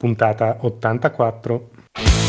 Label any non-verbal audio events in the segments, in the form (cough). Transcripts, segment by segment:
puntata 84.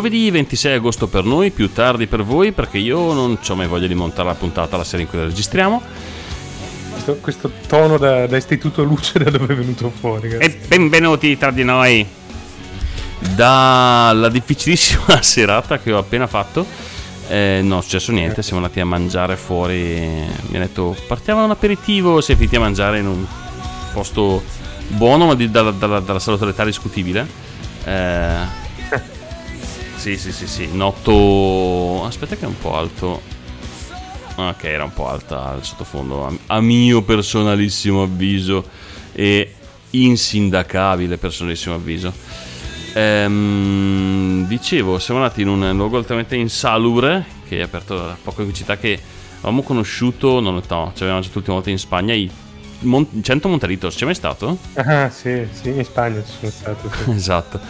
Giovedì 26 agosto per noi, più tardi per voi perché io non ho mai voglia di montare la puntata la sera in cui la registriamo. Questo, questo tono da, da istituto luce da dove è venuto fuori? E ragazzi? benvenuti tra di noi dalla difficilissima (laughs) serata che ho appena fatto. Eh, non è successo niente, siamo andati a mangiare fuori. Mi ha detto partiamo a un aperitivo. Si è finiti a mangiare in un posto buono, ma di- dalla, dalla, dalla salutarietà discutibile. Eh, (laughs) sì, sì, sì, sì. Noto. Aspetta, che è un po' alto. Ok, era un po' alta al sottofondo, a, mio personalissimo avviso e insindacabile personalissimo avviso. Ehm, dicevo, siamo andati in un luogo altamente insalubre che è aperto da poco in città che avevamo conosciuto, non no, ci avevamo mangiato l'ultima volta in Spagna, i Mon- 100 Montaritos, c'è mai stato? Ah, sì, sì, in Spagna ci sono stato. sì. (laughs) esatto.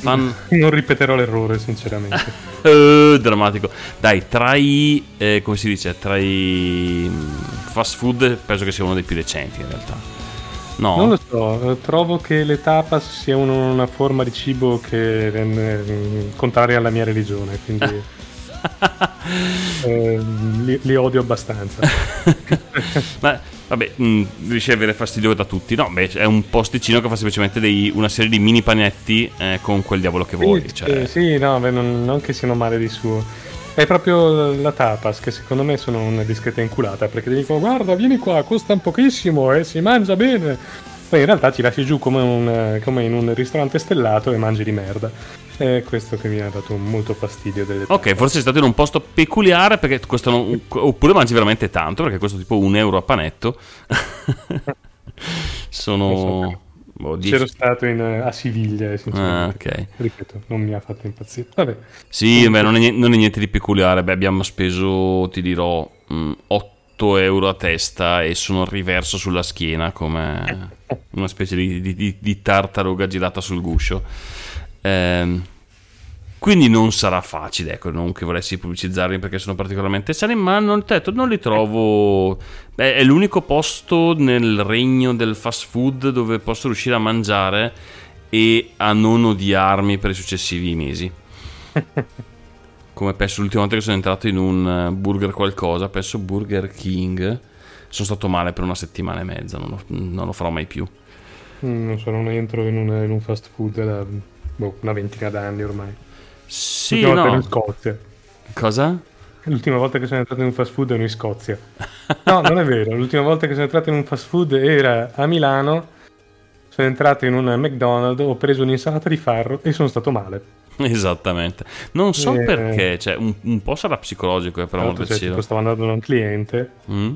Fan... (laughs) Non ripeterò l'errore, sinceramente. (laughs) Eh, drammatico. Dai, tra i. eh, come si dice? Tra i mm, fast food, penso che sia uno dei più decenti in realtà. No, Non lo so, eh, trovo che le tapas siano una forma di cibo che è eh, contraria alla mia religione, quindi eh, li, li odio abbastanza. ma vabbè, mh, a avere fastidio da tutti. No, beh, è un posticino che fa semplicemente dei- una serie di mini panetti eh, con quel diavolo che vuoi. Sì, Cioè, sì, no, beh, non, non che siano male di suo. È proprio la tapas che secondo me sono una discreta inculata perché ti dicono guarda vieni qua, costano pochissimo e si mangia bene. Poi in realtà ti lasci giù come, un- come in un ristorante stellato e mangi di merda. È questo che mi ha dato molto fastidio delle Ok, tapas. forse sei stato in un posto peculiare perché costano. Oppure mangi veramente tanto perché costa tipo un euro a panetto. (laughs) Sono. boh, 10 C'ero stato in, eh, a Siviglia e sinceramente, Ah, ok. ripeto, non mi ha fatto impazzire. Vabbè, Sì, beh, non, è, non è niente di peculiare. Beh, abbiamo speso, ti dirò, mh, 8 euro a testa e sono riverso sulla schiena come una specie di, di- di- tartaruga girata sul guscio. Ehm, quindi non sarà facile, ecco, non che volessi pubblicizzarli perché sono particolarmente sani, ma non, te- non li trovo... Beh, è l'unico posto nel regno del fast food dove posso riuscire a mangiare e a non odiarmi per i successivi mesi. (laughs) Come penso l'ultima volta che sono entrato in un eh, burger qualcosa, penso Burger King, sono stato male per una settimana e mezza, non lo, non lo farò mai più. mm, non so, non entro in un, in un fast food da boh, una ventina d'anni ormai. Sì, L'ultima no. in Scozia. Cosa? L'ultima volta che sono entrato in un fast food ero in Scozia. No, non è vero. L'ultima volta che sono entrato in un fast food era a Milano. Sono entrato in un McDonald's, ho preso un'insalata di farro e sono stato male. Esattamente. Non so Eh. perché, cioè, un, un po' sarà psicologico, eh, per Tra amor l'altro, del cioè, tipo, stavo andando da un cliente Mm?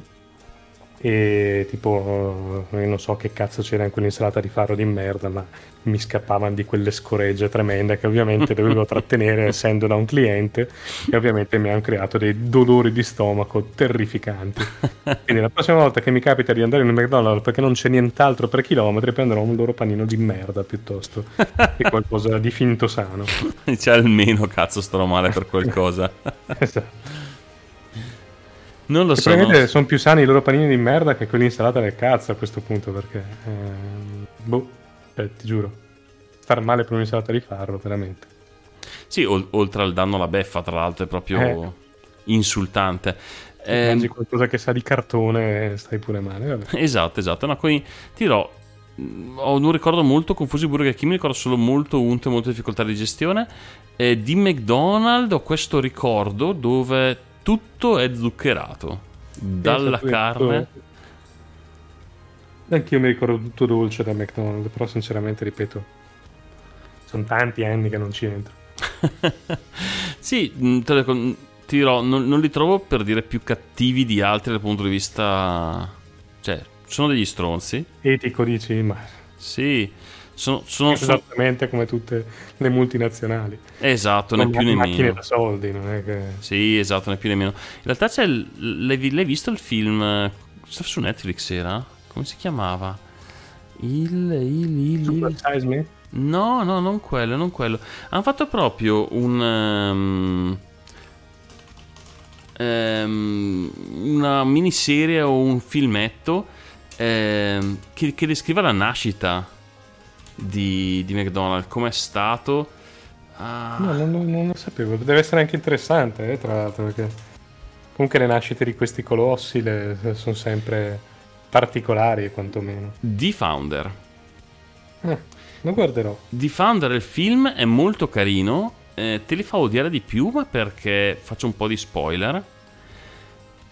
E tipo, eh, io non so che cazzo c'era in quell'insalata di farro di merda, ma mi scappavano di quelle scoregge tremende che ovviamente (laughs) dovevo trattenere essendo da un cliente e ovviamente mi hanno creato dei dolori di stomaco terrificanti. Quindi la prossima volta che mi capita di andare in un McDonald's perché non c'è nient'altro per chilometri prenderò un loro panino di merda piuttosto che (laughs) qualcosa di finto sano. Dice almeno, cazzo, starò male per qualcosa. (laughs) Esatto. Non lo so. probabilmente sono più sani i loro panini di merda che quelli insalata del cazzo a questo punto perché... ehm, boh, cioè, ti giuro. Star male per un'insalata di farro, veramente. Sì, ol- oltre al danno alla beffa, tra l'altro, è proprio Eh. insultante. Ehm, Mangi qualcosa che sa di cartone, stai pure male. Vabbè. Esatto, esatto. No, poi ti dirò, ho un ricordo molto confuso di Burger King, mi ricordo solo molto unto e molte difficoltà di gestione. Eh, di McDonald's ho questo ricordo dove tutto è zuccherato. Dalla Esatto, carne. tutto- Anch'io mi ricordo tutto dolce da McDonald's, però sinceramente ripeto, sono tanti anni che non ci entro. (laughs) sì, mh, te ti dirò, non, non li trovo per dire più cattivi di altri dal punto di vista... Cioè, sono degli stronzi. Etico dici, ma Sì, sono, sono, sono- esattamente come tutte le multinazionali. esatto, né Sono più né macchine meno. da soldi, non è che... Sì, esatto, né più né meno. In realtà c'è. il- L'hai, l'hai visto il film? Su Netflix era? Come si chiamava? Il. il, il, Super il- Size Me? No, no, non quello, non quello. Hanno fatto proprio un. ehm, una miniserie o un filmetto ehm, che, che descrive la nascita di, di McDonald's, come è stato. Ah, No, non, non- non lo sapevo. Deve essere anche interessante, eh, tra l'altro, perché comunque le nascite di questi colossi le- sono sempre particolari, quantomeno. The Founder. Eh, lo guarderò. The Founder, il film, è molto carino. eh, te li fa odiare di più, ma perché faccio un po' di spoiler.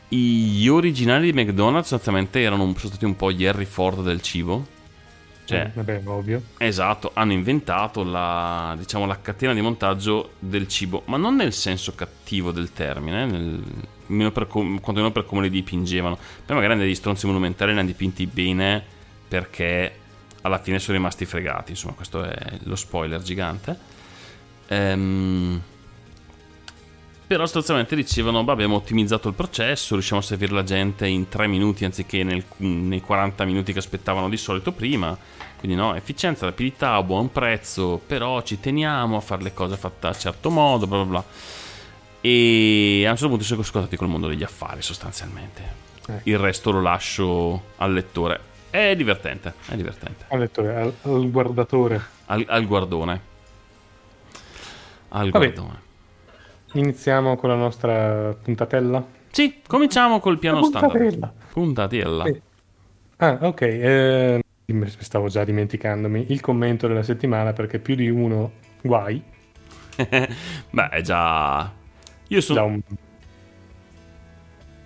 Gli originali di McDonald's sostanzialmente erano sono stati un po' gli Harry Ford del cibo. Cioè, Eh, Vabbè, ovvio. Esatto, hanno inventato la, diciamo, la catena di montaggio del cibo, ma non nel senso cattivo del termine, nel, almeno per com- quantomeno per come li dipingevano. Poi magari degli stronzi monumentali li hanno dipinti bene perché alla fine sono rimasti fregati, insomma questo è lo spoiler gigante. Ehm, però sostanzialmente dicevano, "Beh, abbiamo ottimizzato il processo, riusciamo a servire la gente in 3 minuti anziché nel- nei 40 minuti che aspettavano di solito prima. Quindi no, efficienza, rapidità, buon prezzo, però ci teniamo a fare le cose fatte a certo modo, bla bla bla. E a un certo punto si sono scordati col mondo degli affari sostanzialmente. Eh. Il resto lo lascio al lettore. È divertente, è divertente. Al lettore, al, al guardatore. Al, al guardone. Al Vabbè. guardone. Iniziamo con la nostra puntatella. Sì, cominciamo col piano La standard. puntatella. Puntatella. Sì. Ah, ok. eh, stavo già dimenticandomi il commento della settimana perché più di uno guai. (laughs) Beh, è già... Io sono... un...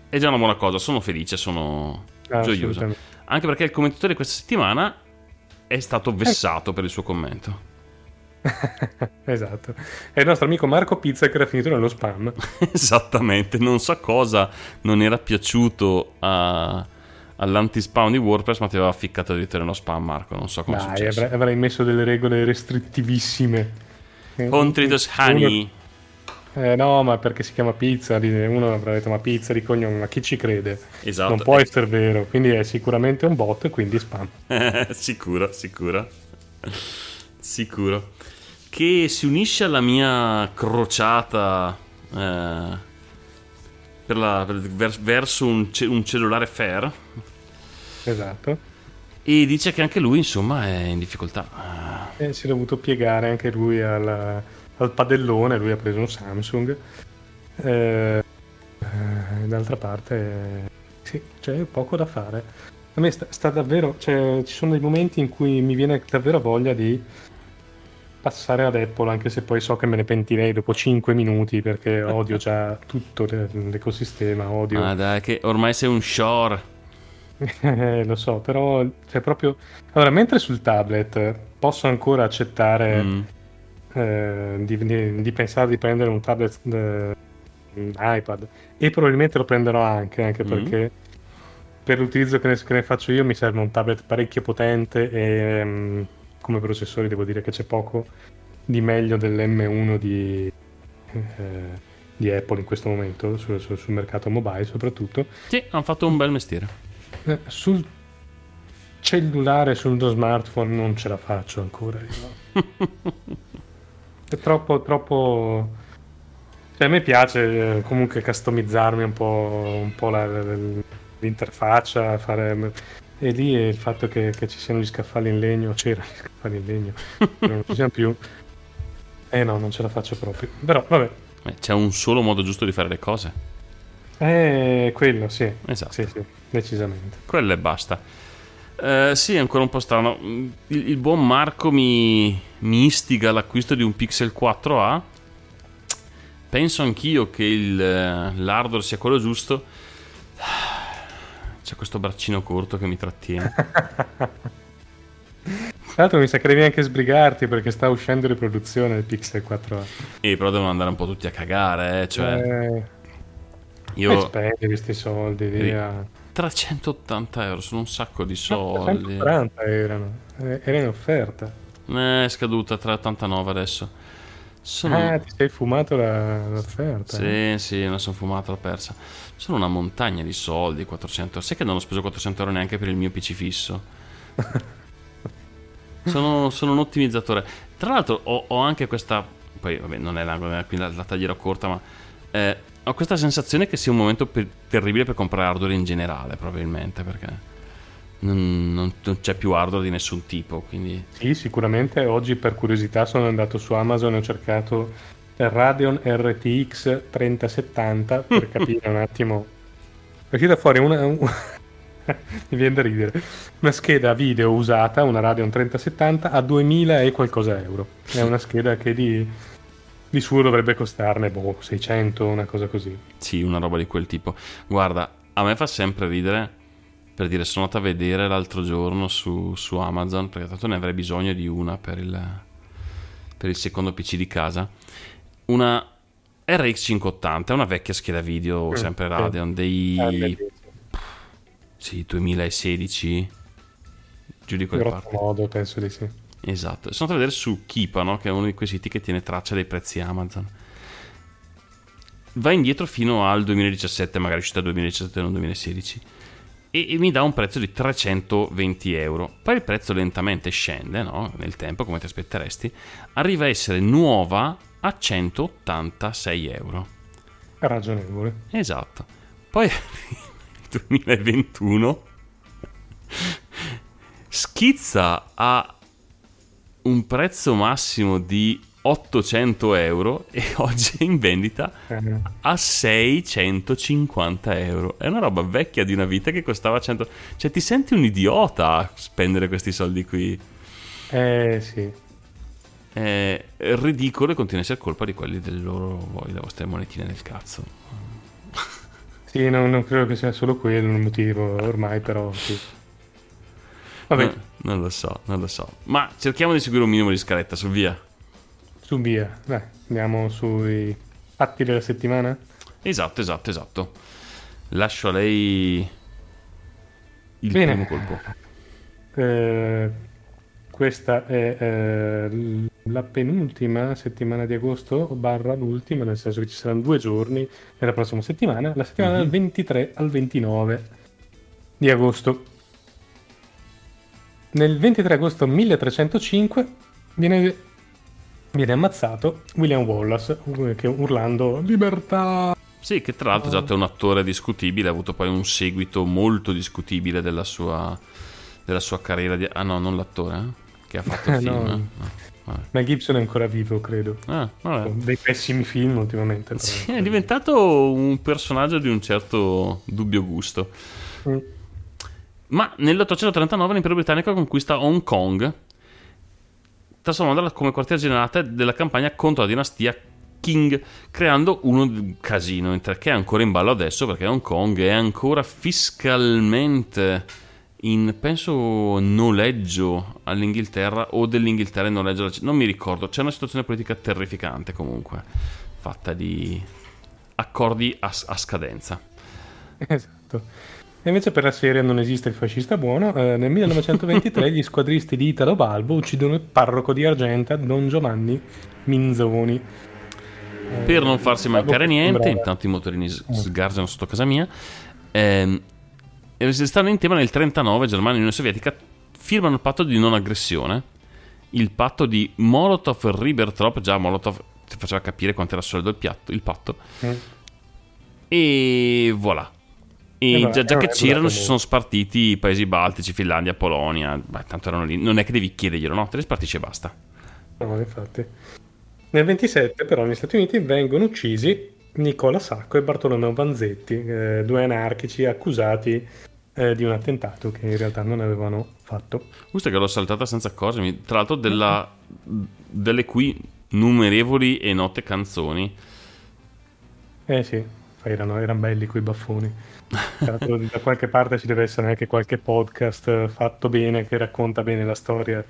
È già una buona cosa, sono felice, sono ah, gioioso. Anche perché il commentatore di questa settimana è stato vessato per il suo commento. (laughs) esatto. È il nostro amico Marco Pizza che era finito nello spam. (laughs) Esattamente, non so cosa non era piaciuto a- all'anti-spam di WordPress, ma ti aveva ficcato addirittura nello spam, Marco. Non so come Dai, successo. avrei, messo delle regole restrittivissime. Eh, Contritos Honey. eh, no, ma perché si chiama pizza? Uno avrà detto ma pizza di cognome, ma chi ci crede? Esatto. Non può essere vero, quindi è sicuramente un bot, quindi spam. (laughs) sicuro, sicuro. Sicuro. Che si unisce alla mia crociata eh, per la- per- vers- verso un, un cellulare fair Esatto. e dice che anche lui, insomma, è in difficoltà. E si è dovuto piegare anche lui al, al padellone, lui ha preso un Samsung. Eh, eh, d'altra parte, eh, sì, c'è poco da fare. A me sta, sta davvero, cioè, ci sono dei momenti in cui mi viene davvero voglia di passare ad Apple, anche se poi so che me ne pentirei dopo 5 minuti perché odio già (laughs) tutto l'e- l'ecosistema, odio... Ah, dai, che ormai sei un shore. Eh, lo so, però c'è proprio... Allora, mentre sul tablet posso ancora accettare Mm. eh, di, di- di pensare di prendere un tablet eh, un iPad e probabilmente lo prenderò anche, anche Mm. perché per l'utilizzo che ne, che ne faccio io mi serve un tablet parecchio potente e mm, come processori devo dire che c'è poco di meglio dell'M1 di, eh, di Apple in questo momento sul, sul- sul mercato mobile soprattutto. Sì, hanno fatto un bel mestiere. Eh, sul cellulare, sullo smartphone non ce la faccio ancora. (laughs) È troppo, troppo... Cioè, a me piace eh, comunque customizzarmi un po', un po' la- l'interfaccia, fare... E lì è il fatto che, che ci siano gli scaffali in legno, c'erano gli scaffali in legno, (laughs) non ci siano più. Eh no, non ce la faccio proprio. Però, vabbè. Eh, C'è un solo modo giusto di fare le cose. Eh, quello, sì. Esatto. Sì, sì, decisamente. Quello e basta. Eh, sì, è ancora un po' strano. Il, il buon Marco mi, mi istiga all'acquisto di un Pixel 4a. Penso anch'io che il, eh, l'hardware sia quello giusto. C'è questo braccino corto che mi trattiene. (laughs) Tra l'altro mi sa che devi anche sbrigarti perché sta uscendo riproduzione del Pixel 4a. e però devono andare un po' tutti a cagare, eh. Cioè, eh, io... spendi questi soldi, via. 380 euro sono un sacco di soldi. 140 erano. Eh, Era in offerta. Eh, è scaduta a 389 adesso. Sono... Ah, ti sei fumato la- l'offerta. eh? Sì, sì, me la sono fumata, l'ho persa. Sono una montagna di soldi, 400 Sai che non ho speso 400 euro neanche per il mio PC fisso? (laughs) sono, sono un ottimizzatore. Tra l'altro ho, ho anche questa... Poi, vabbè, non è la, non è qui la, la taglierò corta, ma... eh, ho questa sensazione che sia un momento per- terribile per comprare hardware in generale, probabilmente, perché... Non, non- non c'è più hardware di nessun tipo, quindi... Sì, sicuramente. Oggi per curiosità sono andato su Amazon e ho cercato Radeon RTX 3070 per (laughs) capire un attimo. È uscita fuori una... un- (laughs) Mi viene da ridere. Una scheda video usata, una Radeon 3070 a 2000 e qualcosa euro. È una scheda che di, di suo dovrebbe costarne boh, 600, una cosa così. Sì, una roba di quel tipo. Guarda, a me fa sempre ridere per dire sono andato a vedere l'altro giorno su, su Amazon, perché tanto ne avrei bisogno di una per il, per il secondo PC di casa. Una RX 580, è una vecchia scheda video, sempre sì. Radeon, dei sì, 2016, giù di parti. modo, penso di sì. Esatto, sono andato a vedere su Kipa, no? che è uno di quei siti che tiene traccia dei prezzi Amazon. Va indietro fino al 2017, magari uscita 2017 non 2016, e, e mi dà un prezzo di 320 euro. Poi il prezzo lentamente scende no? nel tempo, come ti aspetteresti, arriva a essere nuova a 186 euro. Ragionevole. Esatto. Poi (laughs) il 2021 schizza a un prezzo massimo di 800 euro e (laughs) oggi è in vendita Eh, a 650 euro. È una roba vecchia di una vita che costava 100. Cioè, ti senti un idiota a spendere questi soldi qui. eh, sì. È ridicolo e continua a essere colpa di quelli del loro, voi, le vostre monetine del cazzo. Sì, non, non credo che sia solo quello il motivo ormai, però sì. Vabbè, No, non lo so, non lo so. Ma cerchiamo di seguire un minimo di scaletta, su via. Su via. Dai, andiamo sui fatti della settimana. Esatto, esatto, esatto. Lascio a lei il Bene. primo colpo. Eh, questa è eh, la penultima settimana di agosto, barra l'ultima, nel senso che ci saranno due giorni nella prossima settimana, la settimana Mhm. dal 23 al 29 di agosto. Nel 23 agosto 1305 viene, viene ammazzato William Wallace, che urlando libertà Sì, che tra l'altro esatto, è un attore discutibile, ha avuto poi un seguito molto discutibile della sua, della sua carriera. Di... Ah no, non l'attore, eh? che ha fatto (laughs) il film. no. No. Mel Gibson è ancora vivo, credo. Ah. Dei pessimi film ultimamente. Sì, è diventato un personaggio di un certo dubbio gusto. Mm. Ma nell'839 l'impero britannico conquista Hong Kong, trasformandola come quartier generale della campagna contro la dinastia Qing, creando uno casino che è ancora in ballo adesso perché Hong Kong è ancora fiscalmente in penso noleggio all'Inghilterra o dell'Inghilterra in noleggio alla Cina. non mi ricordo c'è una situazione politica terrificante comunque fatta di accordi a, a scadenza (laughs) Esatto. E invece per la serie Non esiste il fascista buono, eh, nel 1923 (laughs) gli squadristi di Italo Balbo uccidono il parroco di Argenta, Don Giovanni Minzoni. per non farsi mancare niente Brava. intanto i motorini s- sgarzano sotto casa mia ehm, stanno in tema nel 39 Germania e Unione Sovietica firmano il patto di non aggressione il patto di Molotov-Ribbentrop già Molotov ti faceva capire quanto era solido il, piatto, il patto Mm. E voilà. E Eh, vabbè, già, già non che c'erano si sono spartiti i paesi baltici, Finlandia, Polonia. Beh, tanto erano lì. Non è che devi chiederglielo, no? Te li spartisci e basta. No, infatti. Nel 27 però negli Stati Uniti vengono uccisi Nicola Sacco e Bartolomeo Vanzetti, eh, due anarchici accusati eh, di un attentato che in realtà non avevano fatto. Questa che l'ho saltata senza accorgermi. Tra l'altro della, delle cui numerevoli e note canzoni. Eh sì, erano, erano belli quei baffoni. Tra l'altro (laughs) da qualche parte ci deve essere anche qualche podcast fatto bene che racconta bene la storia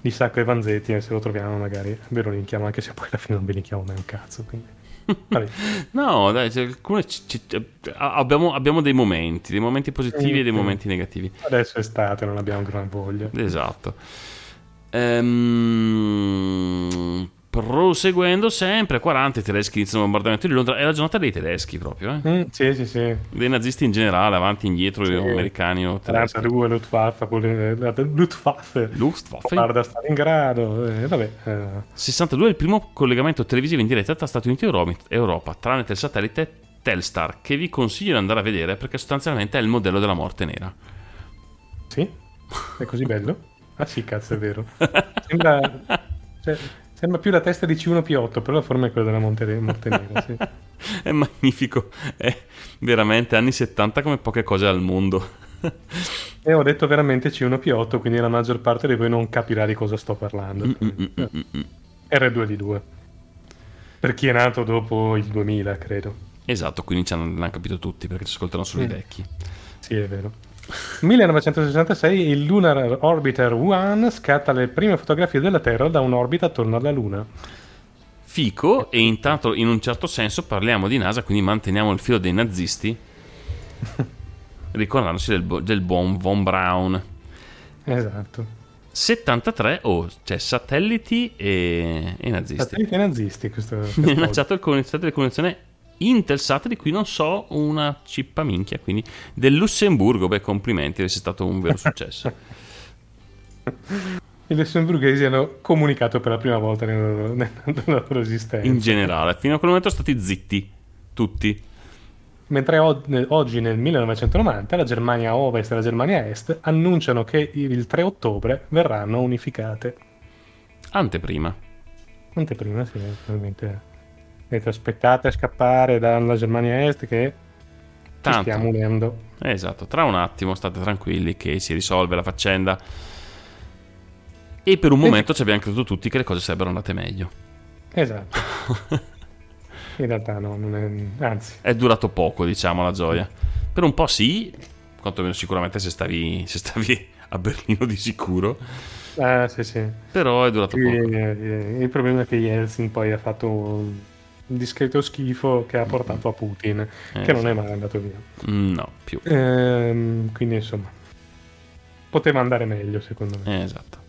di Sacco e Vanzetti e se lo troviamo magari ve lo linkiamo anche se poi alla fine non vi linkiamo mai un cazzo. Quindi. (laughs) No, dai, cioè, alcune ci- ci- abbiamo, abbiamo dei momenti, dei momenti positivi e dei momenti negativi. Adesso è estate, non abbiamo gran voglia. Esatto. Ehm, proseguendo sempre, 40 i tedeschi iniziano il bombardamento di Londra. È la giornata dei tedeschi proprio, eh? Mm, sì, sì, sì. Dei nazisti in generale, avanti e indietro, Sì. americani o tedeschi. 42 Luftwaffe, pure- eh, Luftwaffe. Luftwaffe. Guarda Stalingrado, eh, vabbè. eh, 62 è il primo collegamento televisivo in diretta tra Stati Uniti e Euro- Europa, tramite il satellite Telstar, che vi consiglio di andare a vedere perché sostanzialmente è il modello della morte nera. sì? È così bello? (laughs) Ah sì, cazzo, è vero. (laughs) Sembra, cioè, sembra più la testa di C1P8, però la forma è quella della Monte, Morte Nera, sì. (laughs) È magnifico, è veramente anni 70 come poche cose al mondo. E ho detto veramente C1P8, quindi la maggior parte di voi non capirà di cosa sto parlando. Mm, R2D2. Per chi è nato dopo il 2000, credo. Esatto, quindi ci hanno, l'hanno capito tutti perché ci ascoltano solo i Mm. vecchi. Sì, è vero. 1966 il Lunar Orbiter 1 scatta le prime fotografie della Terra da un'orbita attorno alla Luna. Fico, e intanto in un certo senso parliamo di NASA, quindi manteniamo il filo dei nazisti, (laughs) ricordandosi del, del buon Von Braun. Esatto. 73, oh, cioè satelliti e, e nazisti. Satelliti e nazisti, questo, (laughs) Mi ha lanciato il satellite di comunicazione Intelsat di cui non so una cippa minchia, quindi del Lussemburgo, beh complimenti, avesse stato un vero successo. (laughs) I lussemburghesi hanno comunicato per la prima volta nella loro, nella loro esistenza. In generale, fino a quel momento sono stati zitti, tutti. Mentre oggi, nel 1990, la Germania Ovest e la Germania Est annunciano che il 3 ottobre verranno unificate. Anteprima. Anteprima, sì, probabilmente. Avete aspettate a scappare dalla Germania Est che ci Tanto. stiamo unendo. Esatto, tra un attimo state tranquilli che si risolve la faccenda. E per un momento ci abbiamo creduto tutti che le cose sarebbero andate meglio. Esatto. (laughs) In realtà no, è... anzi, È durato poco, diciamo, la gioia. Per un po' sì, quantomeno sicuramente se stavi, se stavi (laughs) a Berlino di sicuro, ah, sì, sì. però è durato poco. eh, il problema è che Yeltsin poi ha fatto un discreto schifo che ha portato a Putin, Eh, che non è mai andato via. Mm, No, più. Ehm, quindi insomma, poteva andare meglio secondo me. Eh, esatto.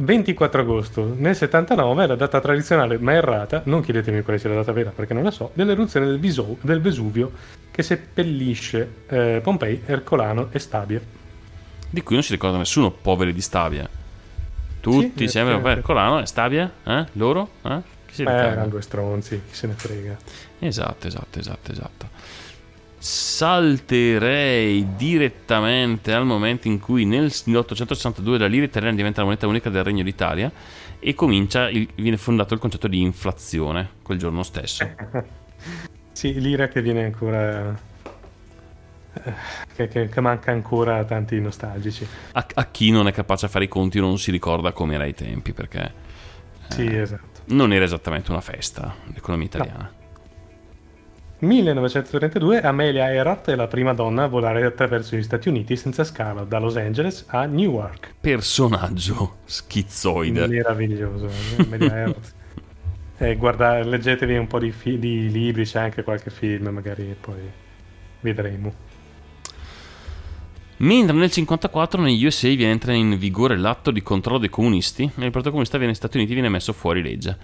24 agosto nel 79 è la data tradizionale ma errata, non chiedetemi quale sia la data vera perché non la so, dell'eruzione del, Viso- del Vesuvio che seppellisce eh, Pompei, Ercolano e Stabia. Di cui non si ricorda nessuno, poveri di Stabia. Tutti Sì, sempre eh, per eh. Colano e Stabia? Eh? Loro? Eh? Eh, erano due stronzi, chi se ne frega. Esatto, esatto, esatto, esatto. Salterei direttamente al momento in cui nel 1862 la lira italiana diventa la moneta unica del Regno d'Italia e comincia il- viene fondato il concetto di inflazione quel giorno stesso. (laughs) Sì, l'ira che viene ancora... eh, Che, che- che manca ancora a tanti nostalgici. A, a chi non è capace a fare i conti non si ricorda come era ai tempi perché Sì, Eh. esatto. non era esattamente una festa l'economia italiana. 1932 Amelia Earhart è la prima donna a volare attraverso gli Stati Uniti senza scalo da Los Angeles a Newark. Personaggio schizzoide. Meraviglioso. Amelia (laughs) Earhart. Eh, guarda, leggetevi un po' di, fi- di libri, c'è anche qualche film, magari poi vedremo. Mentre nel 54 negli USA viene entra in vigore l'atto di controllo dei comunisti e il Partito Comunista viene negli Stati Uniti viene messo fuori legge.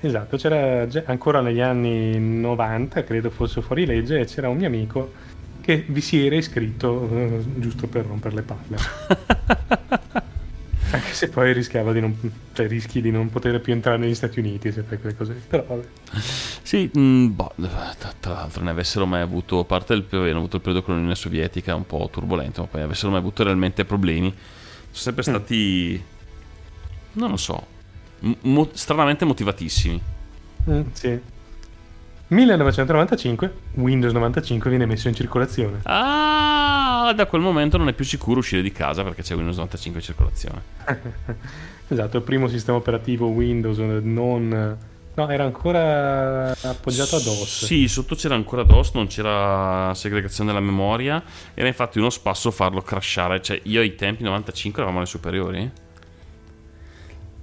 Esatto, c'era ancora negli anni 90, credo fosse fuori legge, e c'era un mio amico che vi si era iscritto eh, giusto per rompere le palle. (laughs) Anche se poi rischiava di non, cioè rischi di non poter più entrare negli Stati Uniti se fai quelle cose. Però vabbè. Sì, mh, boh, tra, tra l'altro ne avessero mai avuto, a parte il, avevano avuto il periodo con l'Unione Sovietica un po' turbolento, ma poi avessero mai avuto realmente problemi, sono sempre stati, non lo so, mo- stranamente motivatissimi. Mm, sì. 1995, Windows 95 viene messo in circolazione. Ah, da quel momento non è più sicuro uscire di casa perché c'è Windows 95 in circolazione. (laughs) Esatto, il primo sistema operativo Windows non... No, era ancora appoggiato a DOS. Sì, sotto c'era ancora DOS, non c'era segregazione della memoria. Era infatti uno spasso farlo crashare. Cioè, io ai tempi 95 eravamo alle superiori.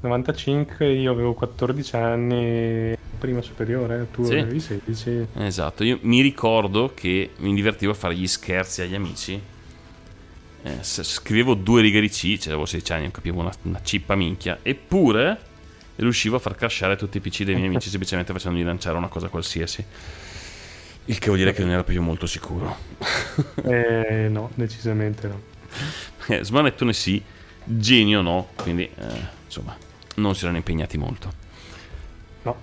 95, io avevo 14 anni, prima superiore, tu Sì. avevi 16. Esatto, io mi ricordo che mi divertivo a fare gli scherzi agli amici. Eh, scrivevo due righe di C, cioè avevo 16 anni, non capivo una, una cippa minchia. Eppure riuscivo a far crashare tutti i PC dei miei (laughs) amici semplicemente facendogli lanciare una cosa qualsiasi. Il che vuol dire che non era più molto sicuro. (laughs) Eh, no, decisamente no. Eh, Smanettone sì, genio no, quindi eh, insomma non si erano impegnati molto. No.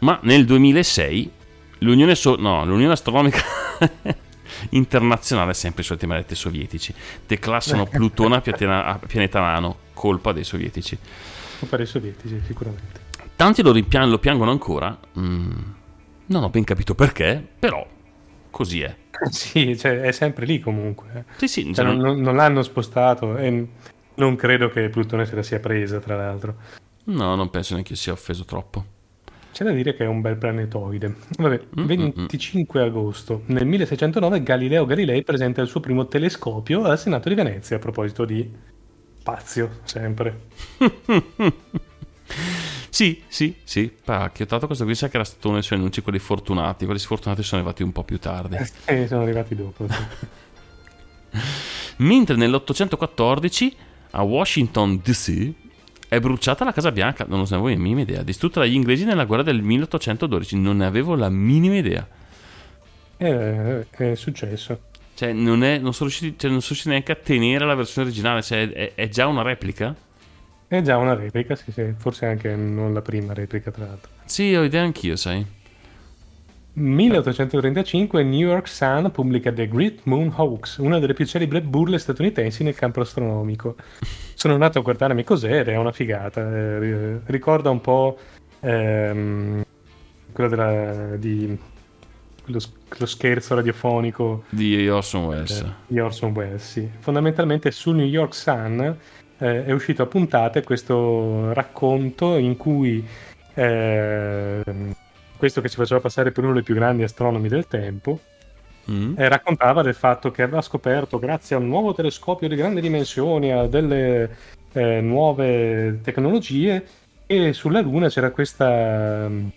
Ma nel 2006 l'Unione, So- no, l'Unione Astronomica (laughs) Internazionale, sempre i soliti maledetti sovietici, declassano (laughs) Plutone a pianeta, a pianeta nano, colpa dei sovietici. Per i sovietici, sicuramente. Tanti lo, rimpian- lo piangono ancora, mm, non ho ben capito perché, però così è. (laughs) Sì, cioè, è sempre lì comunque. eh. Sì, sì, Cioè, non- non l'hanno spostato e non credo che Plutone se la sia presa, tra l'altro. no, non penso neanche io sia offeso troppo. C'è da dire che è un bel planetoide. Vabbè, Mm, 25 agosto. Nel 1609 Galileo Galilei presenta il suo primo telescopio al Senato di Venezia a proposito di spazio, sempre. (laughs) Sì, sì, sì, pacchio. Tra l'altro questo qui sa che era stato uno dei suoi annunci, quelli fortunati. Quelli sfortunati sono arrivati un po' più tardi. (laughs) E sono arrivati dopo. sì. (laughs) Mentre nell'814 a Washington DC è bruciata la Casa Bianca, non lo sapevo la minima idea, distrutta dagli inglesi nella guerra del 1812, non ne avevo la minima idea. Eh, è successo. Cioè, non, è, non, sono riusciti, cioè, non sono riusciti neanche a tenere la versione originale, cioè, è, è già una replica? È già una replica, sì, sì. Forse anche non la prima replica, tra l'altro. Sì, ho idea anch'io, sai. 1835 New York Sun pubblica The Great Moon Hoax, una delle più celebri burle statunitensi nel campo astronomico. Sono andato a guardarmi cos'era, è una figata. eh, ri- ricorda un po' ehm, quello della, di quello, quello scherzo radiofonico Di Orson Welles. eh, di Orson Welles. sì. Fondamentalmente sul New York Sun eh, è uscito a puntate questo racconto in cui ehm, questo che si faceva passare per uno dei più grandi astronomi del tempo Mm? eh, raccontava del fatto che aveva scoperto, grazie a un nuovo telescopio di grandi dimensioni, a delle eh, nuove tecnologie, e sulla Luna c'era questa mm,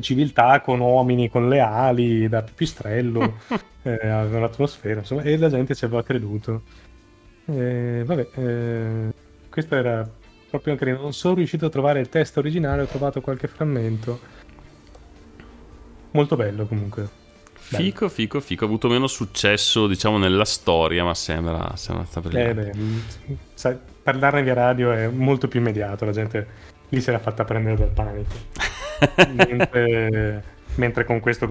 civiltà con uomini con le ali da pipistrello, (laughs) eh, aveva un'atmosfera, insomma, e la gente ci aveva creduto. Eh, vabbè, eh, questo era proprio carino. Non sono riuscito a trovare il testo originale, ho trovato qualche frammento. Molto bello comunque. Fico, fico, fico. Ha avuto meno successo, diciamo, nella storia, ma sembra, sembra sta Eh, brillante. beh, mm, sai, parlarne via radio è molto più immediato, la gente lì si era fatta prendere dal panico. (laughs) mentre, mentre con questo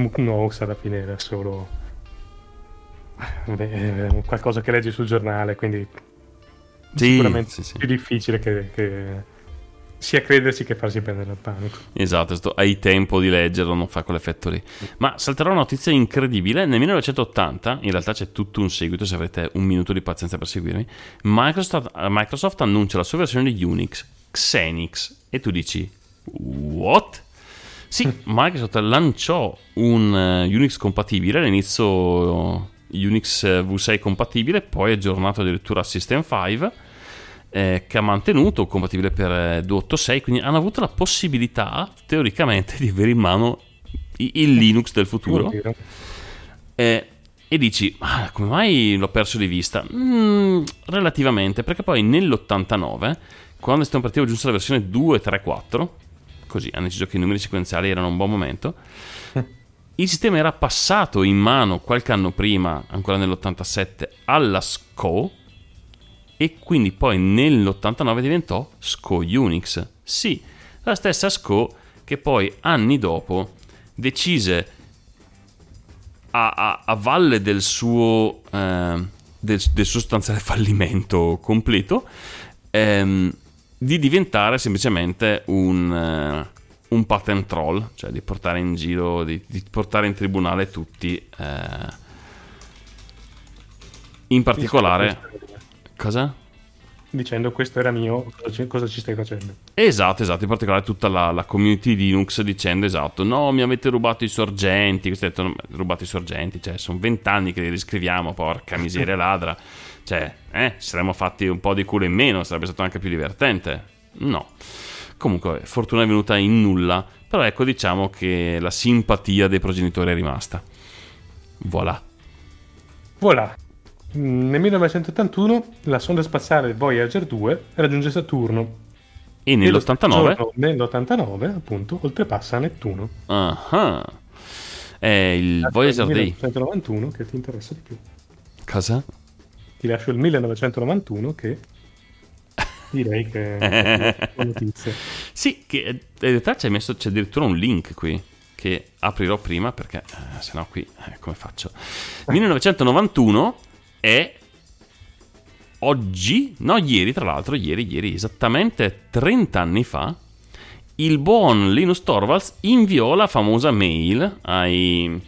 Moon Hoax alla fine era solo eh, qualcosa che leggi sul giornale, quindi Sì, sicuramente sì, sì. più difficile che, che sia credersi che farsi prendere dal panico. Esatto, hai tempo di leggerlo, non fa quell'effetto lì. Ma salterò una notizia incredibile. Nel 1980, in realtà c'è tutto un seguito, se avrete un minuto di pazienza per seguirmi, Microsoft, Microsoft annuncia la sua versione di Unix, Xenix, e tu dici, what? Sì, (laughs) Microsoft lanciò un eh, Unix compatibile, all'inizio Unix eh, V6 compatibile, poi aggiornato addirittura a System 5, eh, che ha mantenuto, compatibile per eh, 286, quindi hanno avuto la possibilità, teoricamente, di avere in mano il Linux del futuro. Eh, e dici, "Ah, come mai l'ho perso di vista? Mm, relativamente, perché poi nell'89, quando il sistema operativo giunse alla versione 2.3.4, così hanno deciso che i numeri sequenziali erano un buon momento, (laughs) il sistema era passato in mano qualche anno prima, ancora nell'87, alla SCO, e quindi poi nell'89 diventò SCO Unix. Sì, la stessa SCO che poi anni dopo decise a, a- a valle del suo, eh, del, del sostanziale (laughs) fallimento completo, ehm, di diventare semplicemente un, eh, un patent troll, cioè di portare in giro, di, di portare in tribunale tutti. eh, in particolare, cosa? Dicendo questo era mio, cosa ci, stai facendo? Esatto, esatto, in particolare tutta la, la community di Linux dicendo esatto, no, mi avete rubato i sorgenti, questo ha detto, "No, rubato i sorgenti, cioè sono vent'anni che li riscriviamo, porca (laughs) miseria ladra, cioè, eh, ci saremmo fatti un po' di culo in meno, sarebbe stato anche più divertente. No. Comunque, fortuna è venuta in nulla, però ecco diciamo che la simpatia dei progenitori è rimasta. Voilà. Voilà. Nel 1981 la sonda spaziale Voyager 2 raggiunge Saturno. E e lo nell'89... stesso giorno, Nell'89, appunto, oltrepassa Nettuno. Ah, è il Voyager Day. 1991 che ti interessa di più. Cosa? Ti lascio il 1991 che (laughs) direi che è una notizia. (laughs) Sì, che in realtà c'è messo c'è addirittura un link qui che aprirò prima perché eh, se no qui eh, come faccio? (laughs) 1991 è oggi, no ieri tra l'altro, ieri, ieri, esattamente 30 anni fa, il buon Linus Torvalds inviò la famosa mail ai,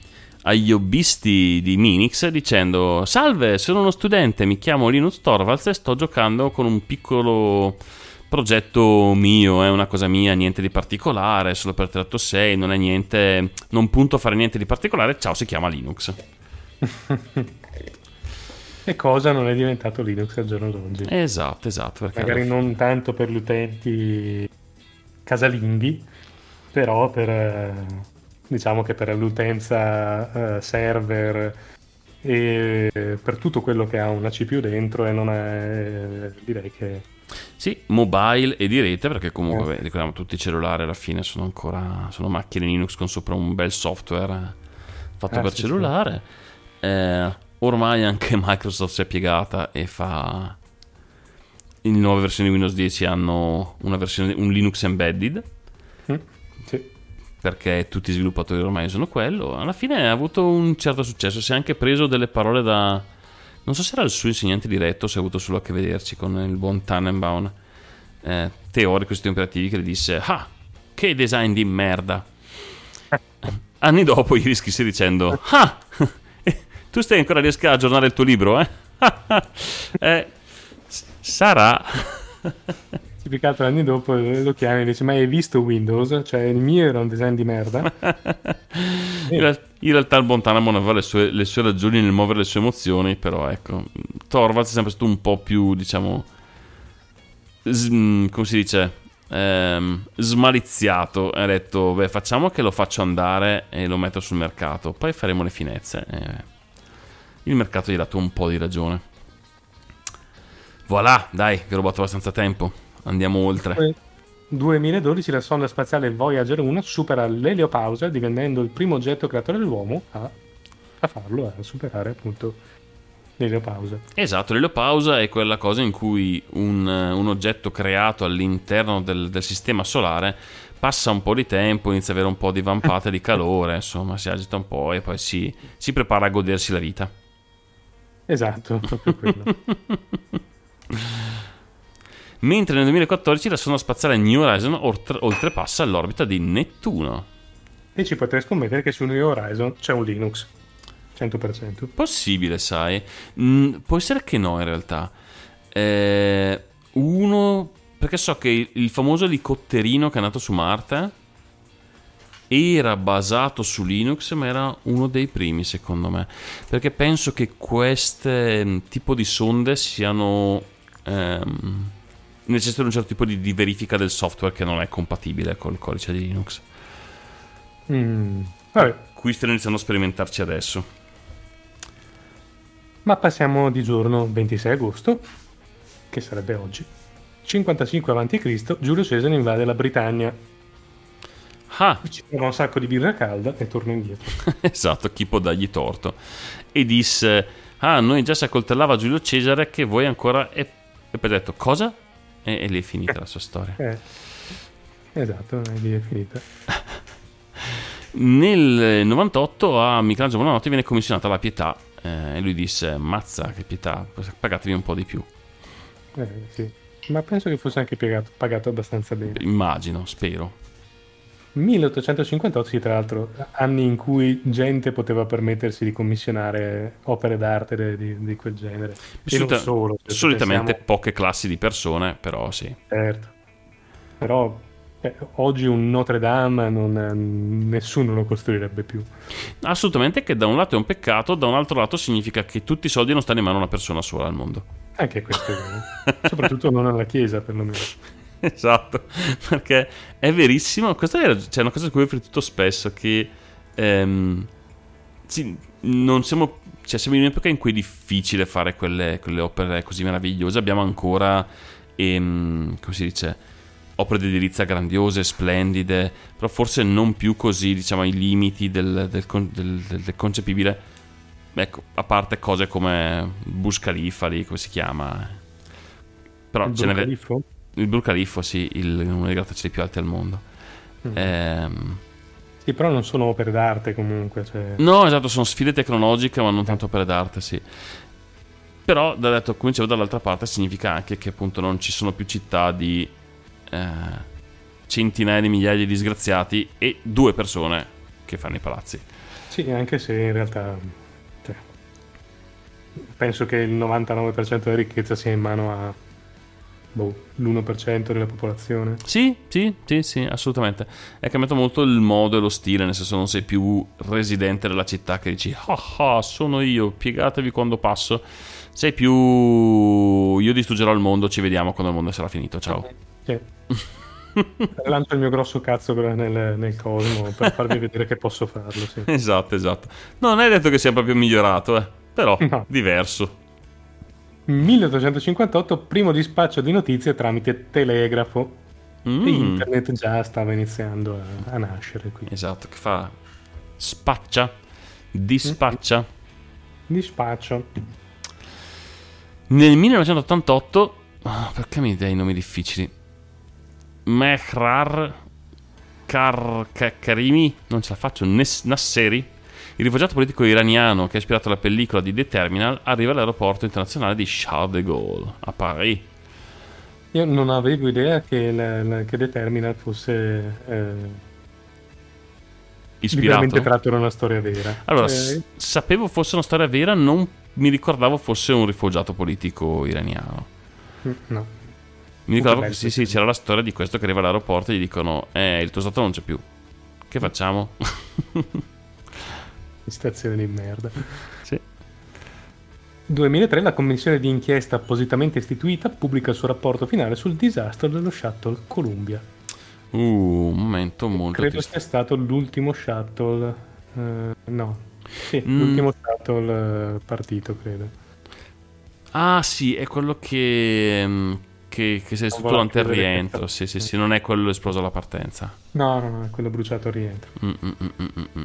agli hobbisti di Minix dicendo Salve, sono uno studente, mi chiamo Linus Torvalds e sto giocando con un piccolo progetto mio, è una cosa mia, niente di particolare, solo per 386, non è niente, non punto a fare niente di particolare, ciao, si chiama Linux. (laughs) E cosa non è diventato Linux al giorno d'oggi? Esatto, esatto, perché Magari non tanto per gli utenti casalinghi, però per, eh, diciamo che per l'utenza eh, server e per tutto quello che ha una CPU dentro e non è direi che Sì, mobile e di rete, perché comunque Eh. beh, ricordiamo tutti i cellulari alla fine sono ancora sono macchine Linux con sopra un bel software fatto Eh, per sì, cellulare. Eh, ormai anche (laughs) Microsoft si è piegata e fa in nuove versioni di Windows 10 hanno una versione un Linux embedded Mm, sì. perché tutti i sviluppatori ormai sono quello. Alla fine ha avuto un certo successo, si è anche preso delle parole da non so se era il suo insegnante diretto se ha avuto solo a che vederci con il buon Tannenbaum, eh, teorico di operativi, che le disse: Ah, che design di merda! (laughs) Anni dopo gli riscrisse dicendo: Ah, tu stai ancora riesca a aggiornare il tuo libro, eh? (laughs) eh sarà. Più che altro anni dopo lo chiami e dici ma hai visto Windows? Cioè il mio era un design di merda. (laughs) In, real- in realtà il buon Tannenbaum aveva le sue, le sue ragioni nel muovere le sue emozioni, però ecco, Torvalds è sempre stato un po' più, diciamo, mm, come si dice, Ehm, smaliziato. Ha detto, beh, facciamo che lo faccio andare e lo metto sul mercato, poi faremo le finezze. E il mercato gli ha dato un po' di ragione. Voilà, dai, vi ho rubato abbastanza tempo. Andiamo oltre. Poi, 2012 la sonda spaziale Voyager 1 supera l'eliopausa divenendo il primo oggetto creatore dell'uomo a, a farlo, a superare appunto l'eliopausa. Esatto, l'eliopausa è quella cosa in cui un, un oggetto creato all'interno del, del sistema solare passa un po' di tempo, inizia ad avere un po' di vampate di (laughs) calore, insomma, si agita un po' e poi si, si prepara a godersi la vita. Esatto, proprio quello. (laughs) Mentre nel 2014 la sonda spaziale New Horizon oltre- oltrepassa l'orbita di Nettuno. e ci potrei scommettere che su New Horizon c'è un Linux, 100%. Possibile, sai. Mm, può essere che no, in realtà. Eh, uno. Perché so che il, famoso elicotterino che è andato su Marte era basato su Linux, ma era uno dei primi, secondo me. Perché penso che queste mm, tipo di sonde siano. ehm, necessitano un certo tipo di, di verifica del software che non è compatibile col codice di Linux. Mm, Vabbè, Qui stiamo iniziando a sperimentarci adesso. ma passiamo di giorno 26 agosto, che sarebbe oggi. 55 a.C. Giulio Cesare invade la Britannia. Ah, Ci trova un sacco di birra calda e torna indietro. (laughs) esatto, chi può dargli torto. E disse: Ah, noi già si accoltellava Giulio Cesare, che voi ancora. E, e poi ha detto: Cosa? E, e lì è finita la sua storia. Eh, esatto, e lì è finita. Nel 98 a Michelangelo Buonanotte viene commissionata la pietà. eh, e lui disse: Mazza, che pietà, pagatevi un po' di più. Eh, sì. Ma penso che fosse anche pagato, pagato abbastanza bene. Immagino, spero. 1858, sì, tra l'altro, anni in cui gente poteva permettersi di commissionare opere d'arte di, di quel genere. Solita- non solo. solitamente pensiamo- poche classi di persone, però sì. Certo. Però eh, oggi un Notre Dame non- nessuno lo costruirebbe più. Assolutamente che da un lato è un peccato, da un altro lato significa che tutti i soldi non stanno in mano a una persona sola al mondo. Anche questo è vero. (laughs) Soprattutto non alla Chiesa, perlomeno. (laughs) Esatto, perché è verissimo. Questa è cioè, una cosa di cui ho riflettuto spesso. Che ehm, sì, non siamo, cioè, siamo in un'epoca in cui è difficile fare quelle, quelle opere così meravigliose. Abbiamo ancora, ehm, come si dice, opere di edilizia grandiose, splendide, però forse non più così, diciamo, ai limiti del, del del- del- concepibile. Ecco, a parte cose come Khalifa lì, come si chiama? Però Il ce ne ve- il Burj Khalifa, sì, il- uno dei grattacieli più alti al mondo. Mm. Ehm, Sì, però non sono opere d'arte comunque. Cioè... no, esatto, sono sfide tecnologiche, ma non tanto opere d'arte, sì. Però, da detto, come dicevo, dall'altra parte significa anche che appunto non ci sono più città di eh, centinaia di migliaia di disgraziati e due persone che fanno i palazzi. Sì, anche se in realtà cioè, penso che il 99% della ricchezza sia in mano a boh, l'1% della popolazione. Sì, sì, sì, sì, assolutamente. È cambiato molto il modo e lo stile, nel senso non sei più residente della città che dici ah ah, sono io, piegatevi quando passo. Sei più io distruggerò il mondo, ci vediamo quando il mondo sarà finito, ciao. Sì. (laughs) Lancio il mio grosso cazzo nel, nel cosmo per farvi (laughs) vedere che posso farlo. Sì. Esatto, esatto. No, non è detto che sia proprio migliorato, eh. Però No. diverso. 1858, primo dispaccio di notizie tramite telegrafo. Mm, internet già stava iniziando a, a nascere qui. Esatto, che fa spaccia, dispaccia. Dispaccio. Nel 1988, ah, perché mi dai i nomi difficili? Mehrar Kar- Karimi, non ce la faccio, Nes- Nasseri, il rifugiato politico iraniano che ha ispirato la pellicola di The Terminal, arriva all'aeroporto internazionale di Charles de Gaulle a Paris. Io non avevo idea che, la- la- che The Terminal fosse eh, Ispirato. tratto da una storia vera. Allora, Eh, s- sapevo fosse una storia vera, non mi ricordavo fosse un rifugiato politico iraniano. mm, no. Mi ricordavo che sì, sì, c'era la storia di questo che arriva all'aeroporto e gli dicono: Eh, il tuo stato non c'è più. Che facciamo? Stazione di merda. sì. 2003 la commissione di inchiesta appositamente istituita pubblica il suo rapporto finale sul disastro dello shuttle Columbia. Uh, un momento molto Credo sia stato l'ultimo shuttle. eh, no. Sì, Mm. l'ultimo shuttle eh, partito, credo. Ah, sì, è quello che. mm, che, che si è vola durante il rientro. Sì, sì, sì, non è quello esploso alla partenza. No, no, no, è quello bruciato a rientro. Mm, mm, mm, mm.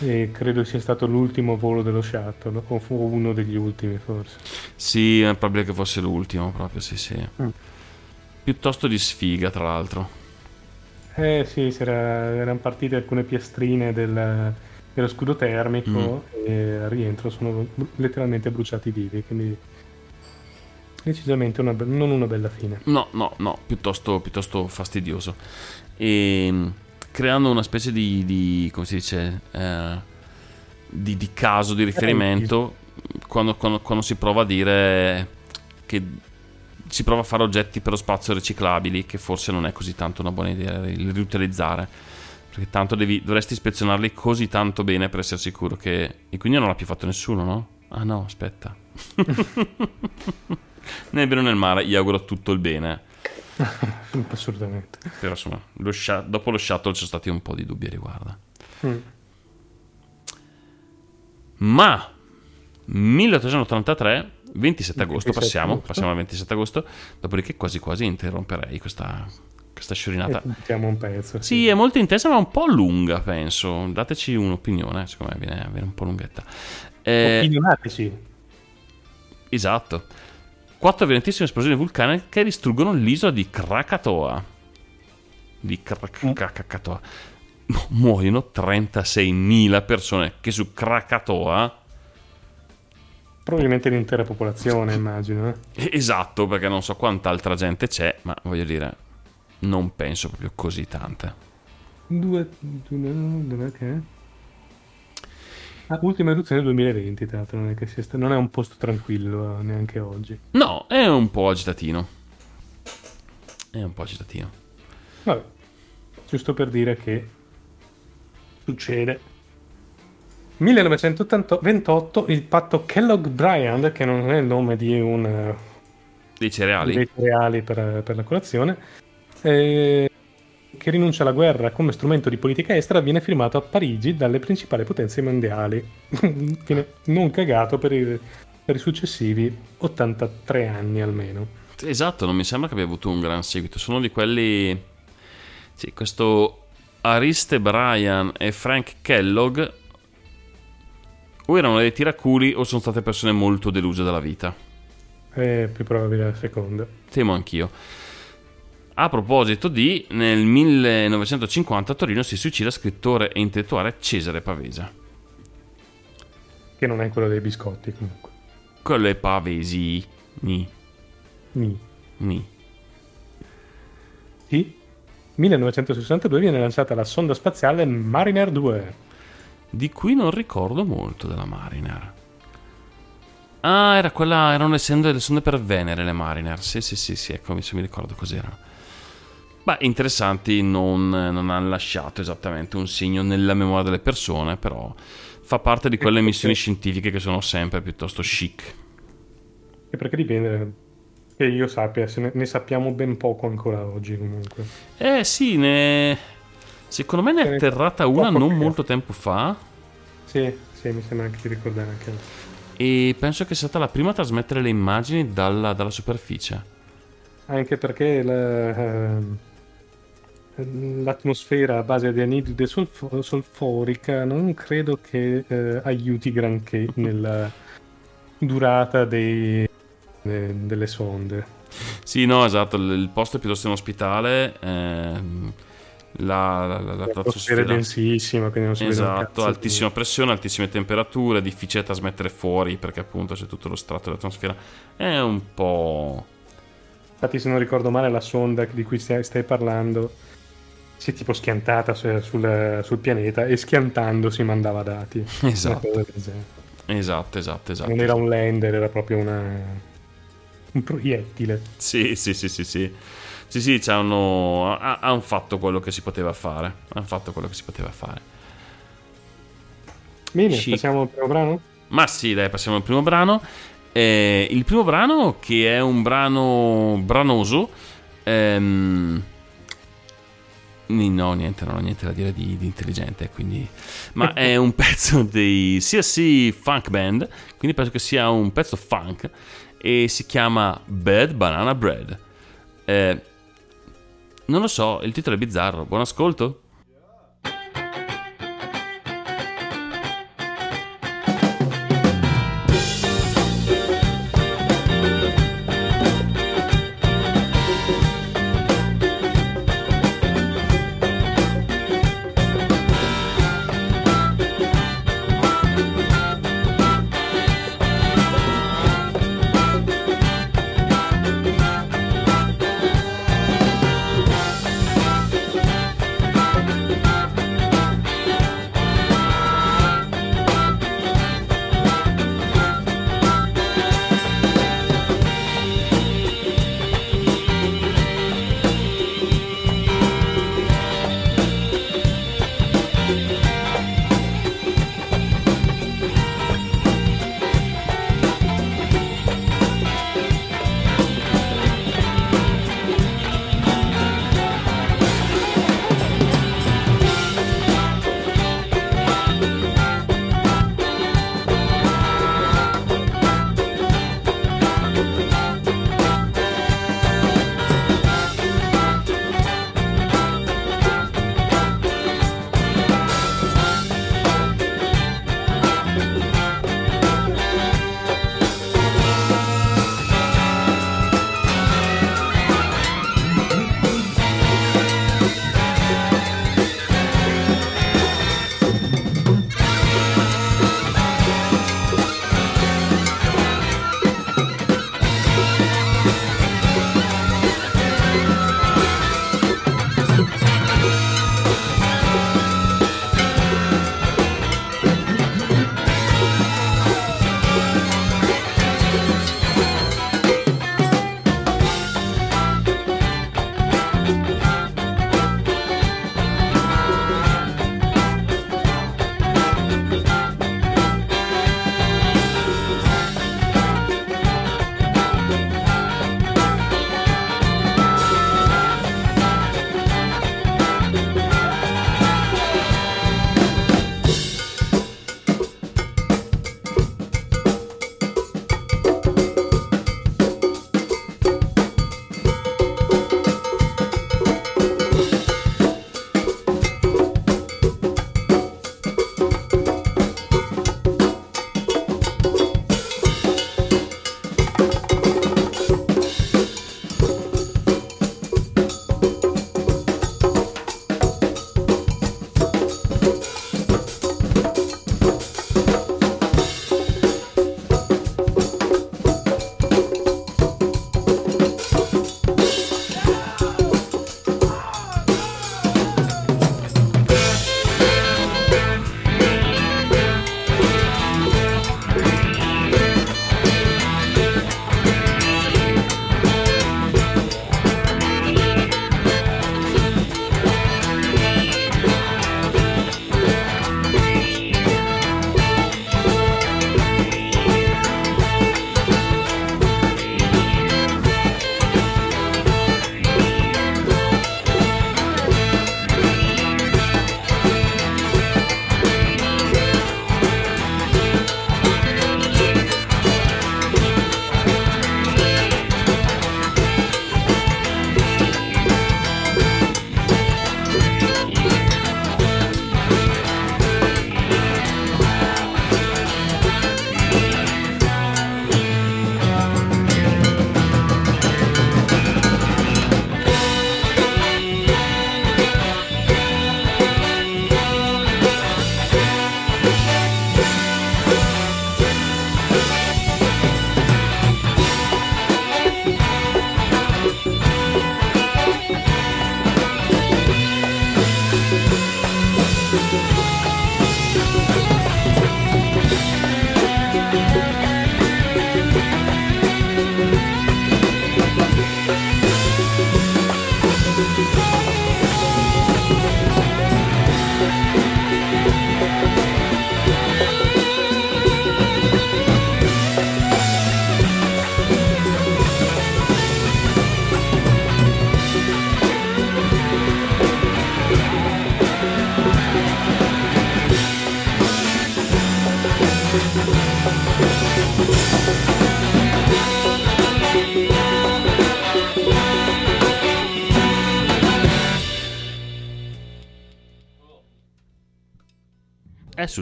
E credo sia stato l'ultimo volo dello shuttle, o fu uno degli ultimi forse. Sì, è probabile che fosse l'ultimo, proprio, sì, sì. Mm. Piuttosto di sfiga, tra l'altro. Eh sì, erano partite alcune piastrine del- dello scudo termico e al rientro sono letteralmente bruciati vivi, quindi decisamente una be- non una bella fine. No, no, no, piuttosto, piuttosto fastidioso. E mm, creando una specie di, di- come si dice, eh, di, di caso di riferimento quando, quando- quando si prova a dire che si prova a fare oggetti per lo spazio riciclabili, che forse non è così tanto una buona idea il riutilizzare. Perché tanto devi, dovresti ispezionarli così tanto bene per essere sicuro che... E quindi non l'ha più fatto nessuno, no? Ah no, aspetta. (laughs) nel bene o nel male, gli auguro tutto il bene. (laughs) Assolutamente. Però insomma, lo sha- dopo lo shuttle ci sono stati un po' di dubbi a riguardo. Mm. Ma 1883, 27 agosto, 27 passiamo, agosto. passiamo al 27 agosto, dopodiché quasi quasi interromperei questa, questa sciorinata. Mettiamo un pezzo. Sì, è molto intensa ma un po' lunga, penso. Dateci un'opinione, secondo me viene, viene un po' lunghetta. Eh, Opinionateci. Esatto. Quattro violentissime esplosioni vulcaniche che distruggono l'isola di Krakatoa. Di Krak- Krakatoa. Mu- Muoiono 36.000 persone che su Krakatoa probabilmente l'intera popolazione, immagino. eh. Esatto, perché non so quanta altra gente c'è, ma voglio dire, non penso proprio così tanta. Due, due, è? Ah, ultima eruzione del 2020, tra l'altro, non è, che sia sta- non è un posto tranquillo eh, neanche oggi. No, è un po' agitatino. È un po' agitatino. Vabbè, giusto per dire che succede. 1928 il patto Kellogg-Briand, che non è il nome di un eh, Dei cereali? dei cereali per, per la colazione, eh, che rinuncia alla guerra come strumento di politica estera, viene firmato a Parigi dalle principali potenze mondiali. (laughs) viene non cagato per i, per i successivi 83 anni almeno. Esatto, non mi sembra che abbia avuto un gran seguito. Sono di quelli. Sì, questo Ariste Bryan e Frank Kellogg. O erano dei tiraculi o sono state persone molto deluse dalla vita. È più probabile la seconda. Temo anch'io. A proposito di, nel 1950 a Torino si suicida scrittore e intellettuale Cesare Pavesa. Che non è quello dei biscotti comunque. Quello è Pavesi. Ni. Ni. Ni. Sì. 1962 viene lanciata la sonda spaziale Mariner 2. Di cui non ricordo molto della Mariner. Ah, era quella. Erano le sonde, le sonde per Venere, le Mariner. Sì, sì, sì, sì, ecco, mi, mi ricordo cos'erano. Beh, interessanti, non, non hanno lasciato esattamente un segno nella memoria delle persone, però fa parte di quelle missioni scientifiche che sono sempre piuttosto chic. E perché dipende. Che io sappia, se ne, ne sappiamo ben poco ancora oggi comunque. Eh sì, ne... secondo me ne è atterrata una non molto tempo fa. Sì, sì, mi sembra anche di ricordare anche. E penso che sia stata la prima a trasmettere le immagini dalla, dalla superficie. Anche perché la, ehm, l'atmosfera a base di anidride solfo- solforica non credo che eh, aiuti granché nella durata dei- de- delle sonde. Sì, no, esatto, il posto è piuttosto in ospitale. ehm, la, la, la, la L'atmosfera è densissima, quindi non si Esatto, altissima pressione, altissime temperature, difficile da trasmettere fuori perché appunto c'è tutto lo strato dell'atmosfera. È un po'... Infatti, se non ricordo male, la sonda di cui stai, stai parlando si è tipo schiantata su- sul, sul pianeta e schiantando si mandava dati. Esatto. Esatto, esatto, esatto. Non era un lander, era proprio una, un proiettile. Sì, sì, sì, sì, sì. Sì, sì, c'hanno... ha- hanno fatto quello che si poteva fare. Hanno fatto quello che si poteva fare. Bene, Chic. passiamo al primo brano? Ma sì, dai, passiamo al primo brano. Eh, il primo brano, che è un brano branoso, ehm, no, niente, non ho niente da dire di, di intelligente, quindi... Ma è un (laughs) pezzo dei CSC Funk Band, quindi penso che sia un pezzo funk, e si chiama Bad Banana Bread. Eh, non lo so, il titolo è bizzarro. Buon ascolto.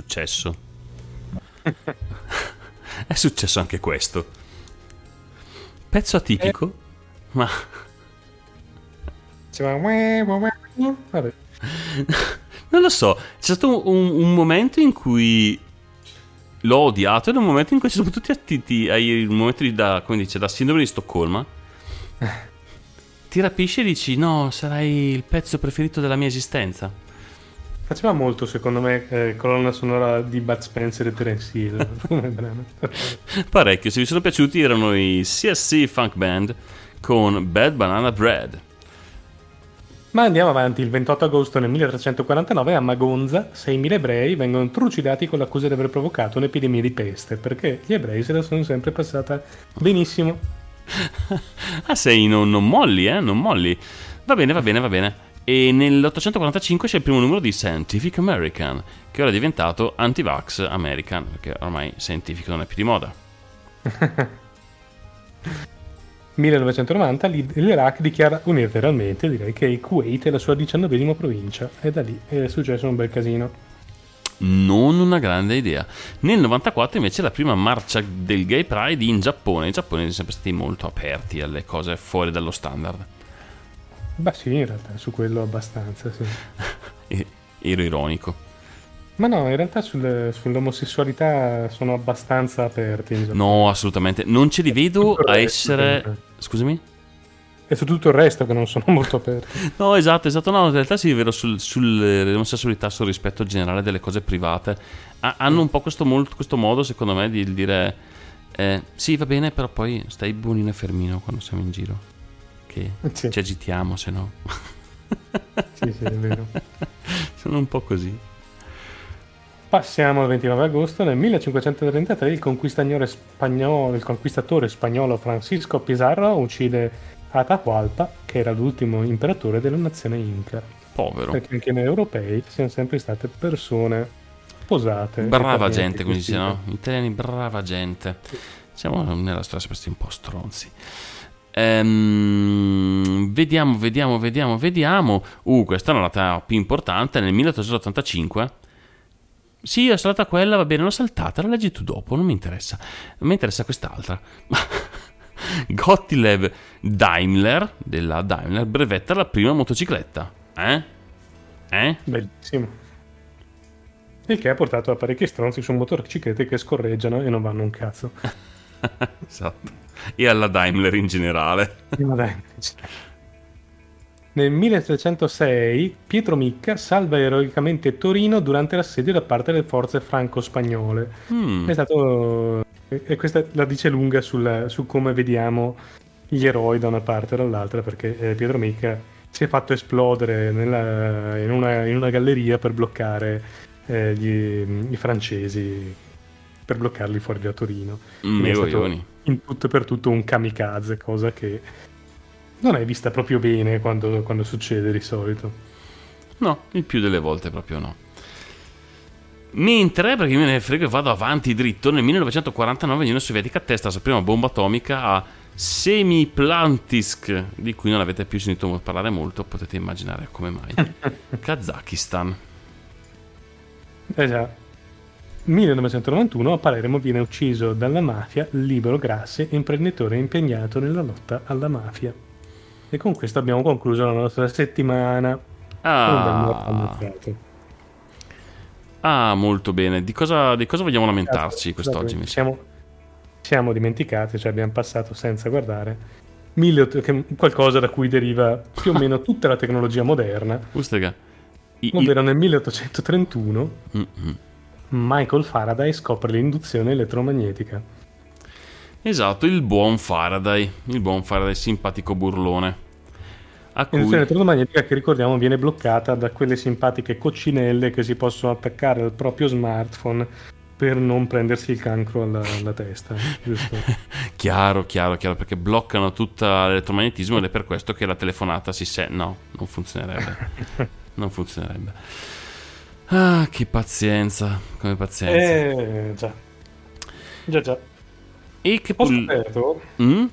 Successo. (laughs) è successo anche questo. Pezzo atipico, ma Diceva, "Uè, uè, uè". Vabbè. (laughs) non lo so. C'è stato un, un momento in cui l'ho odiato ed un momento in cui sono tutti attiti ai di da, come dice, da sindrome di Stoccolma. (laughs) Ti rapisci e dici no, sarai il pezzo preferito della mia esistenza. Faceva molto, secondo me, eh, colonna sonora di Bud Spencer e Terence Hill. (laughs) Parecchio, se vi sono piaciuti erano i CSC Funk Band con Bad Banana Bread. Ma andiamo avanti. Il 28 agosto del 1349 a Magonza 6.000 ebrei vengono trucidati con l'accusa di aver provocato un'epidemia di peste, perché gli ebrei se la sono sempre passata benissimo. (laughs) Ah, sei, non, non molli, eh? Non molli. Va bene, va bene, va bene. E nell'845 c'è il primo numero di Scientific American, che ora è diventato Anti-Vax American, perché ormai Scientific non è più di moda. (laughs) 1990 l'I- l'Iraq dichiara unilateralmente, direi, che il Kuwait è la sua diciannovesima provincia e da lì è successo un bel casino. Non una grande idea. Nel 94 invece la prima marcia del Gay Pride in Giappone. I giapponesi sono sempre stati molto aperti alle cose fuori dallo standard. Beh sì, in realtà su quello abbastanza, sì. (laughs) Ero ironico. Ma no, in realtà sul- sull'omosessualità sono abbastanza aperti. in Giappone. No, assolutamente. Non ce li vedo a essere... Scusami? E su tutto il resto che non sono molto aperti. (laughs) No, esatto, esatto. No, in realtà sì, è vero, sul- sull'omosessualità, sul rispetto generale delle cose private. Ha- hanno un po' questo, mol- questo modo, secondo me, di dire... eh, sì, va bene, però poi stai buonino e fermino quando siamo in giro. Che Sì. ci agitiamo, se no. Sì, sì, è vero. (laughs) Sono un po' così. Passiamo al 29 agosto. Nel 1533 il conquistatore spagnolo, il conquistatore spagnolo Francisco Pizarro uccide Atahualpa, che era l'ultimo imperatore della nazione Inca. Povero. Perché anche noi europei siamo sempre state persone posate. Brava gente, dice, no? Italiani, brava gente. Siamo nella storia sempre un po' stronzi. Ehm, vediamo, vediamo, vediamo, vediamo. Uh, questa è una data più importante. Nel 1885. Sì, ho saltata quella, va bene, l'ho saltata, la leggi tu dopo, non mi interessa. Mi interessa quest'altra. (laughs) Gottlieb Daimler, della Daimler, brevetta la prima motocicletta. Eh? Eh? Bellissimo. Il che ha portato a parecchi stronzi su motociclette che scorreggiano e non vanno un cazzo. (laughs) Esatto. E alla Daimler in generale. Nel 1306 Pietro Micca salva eroicamente Torino durante l'assedio da parte delle forze franco-spagnole. Mm. È stato. E questa la dice lunga sulla- su come vediamo gli eroi da una parte e dall'altra, perché eh, Pietro Micca si è fatto esplodere nella- in, una, in una galleria per bloccare eh, gli- i francesi, per bloccarli fuori da Torino. Mm, In tutto e per tutto un kamikaze, cosa che non è vista proprio bene quando, quando succede di solito. No, il più delle volte proprio no. Mentre, perché me ne frego e vado avanti dritto, nel 1949 l'Unione Sovietica testa la sua prima bomba atomica a Semiplantisk, di cui non avete più sentito parlare molto, potete immaginare come mai. (laughs) Kazakistan. Eh già. 1991 a Palermo viene ucciso dalla mafia Libero Grassi, imprenditore impegnato nella lotta alla mafia. E con questo abbiamo concluso la nostra settimana. Ah, ah, molto bene. Di cosa, di cosa vogliamo lamentarci quest'oggi? Messi? siamo, siamo dimenticati, cioè abbiamo passato senza guardare mille- qualcosa da cui deriva più o (laughs) meno tutta la tecnologia moderna. Ustega. I- Ovvero nel 1831 Mm, mm. Michael Faraday scopre l'induzione elettromagnetica. Esatto, il buon Faraday, il buon Faraday simpatico burlone. A cui... L'induzione elettromagnetica che ricordiamo viene bloccata da quelle simpatiche coccinelle che si possono attaccare al proprio smartphone per non prendersi il cancro alla, alla testa, (laughs) giusto? Chiaro, chiaro, chiaro, perché bloccano tutto l'elettromagnetismo ed è per questo che la telefonata si se... No, non funzionerebbe. (laughs) non funzionerebbe. Ah, che pazienza, come pazienza. Eh, già. Già, già. E che Ho pul- scoperto, Mm?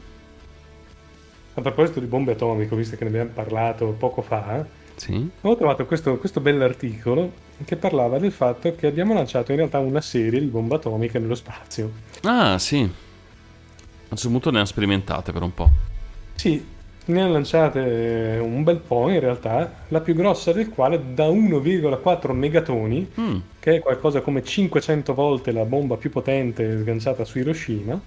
a proposito di bombe atomiche, visto che ne abbiamo parlato poco fa, Sì. Ho trovato questo, questo bell'articolo che parlava del fatto che abbiamo lanciato in realtà una serie di bombe atomiche nello spazio. Ah, sì. A un certo punto ne ha sperimentate per un po'. Sì, ne hanno lanciate un bel po' in realtà, la più grossa del quale da 1,4 megatoni, Mm. che è qualcosa come 500 volte la bomba più potente sganciata su Hiroshima.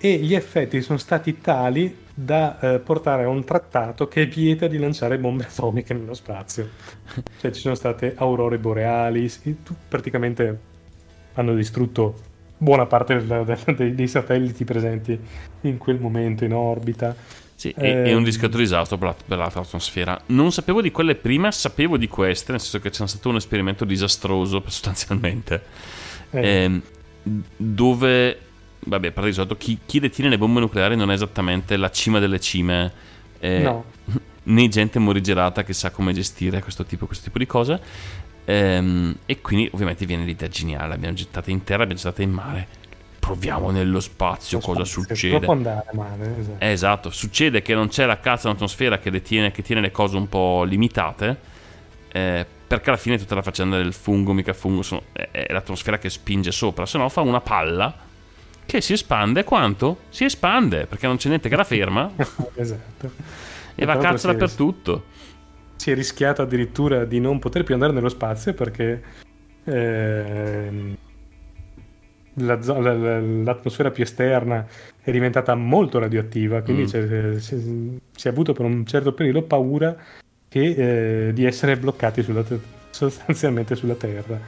E gli effetti sono stati tali da eh, portare a un trattato che vieta di lanciare bombe (laughs) atomiche nello spazio. (laughs) Cioè ci sono state aurore boreali, praticamente hanno distrutto buona parte del- del- dei, dei satelliti presenti in quel momento in orbita. Sì, è, è un discreto disastro per la, per l'atmosfera. Non sapevo di quelle prima, sapevo di queste, nel senso che c'è stato un esperimento disastroso (laughs) sostanzialmente. Eh, Ehm, dove, vabbè, per solito chi, chi detiene le bombe nucleari non è esattamente la cima delle cime, eh, no, (laughs) né gente morigerata che sa come gestire questo tipo, questo tipo di cose. Ehm, e quindi ovviamente viene l'idea geniale, l'abbiamo gettata in terra, l'abbiamo gettata in mare. Proviamo nello spazio cosa spazio, succede. Può andare male, esatto. Esatto, succede che non c'è la cazzo dell'atmosfera che, detiene, che tiene le cose un po' limitate, eh, perché alla fine tutta la faccenda del fungo, mica fungo, sono- è, è l'atmosfera che spinge sopra, se no fa una palla che si espande quanto? Si espande, perché non c'è niente che la (laughs) ferma esatto. e va tra l'altro cazzo dappertutto. Si è rischiato addirittura di non poter più andare nello spazio perché ehm, la la- la- l'atmosfera più esterna è diventata molto radioattiva, quindi Mm. si, si è avuto per un certo periodo paura che, eh, di essere bloccati sulla te- sostanzialmente sulla Terra.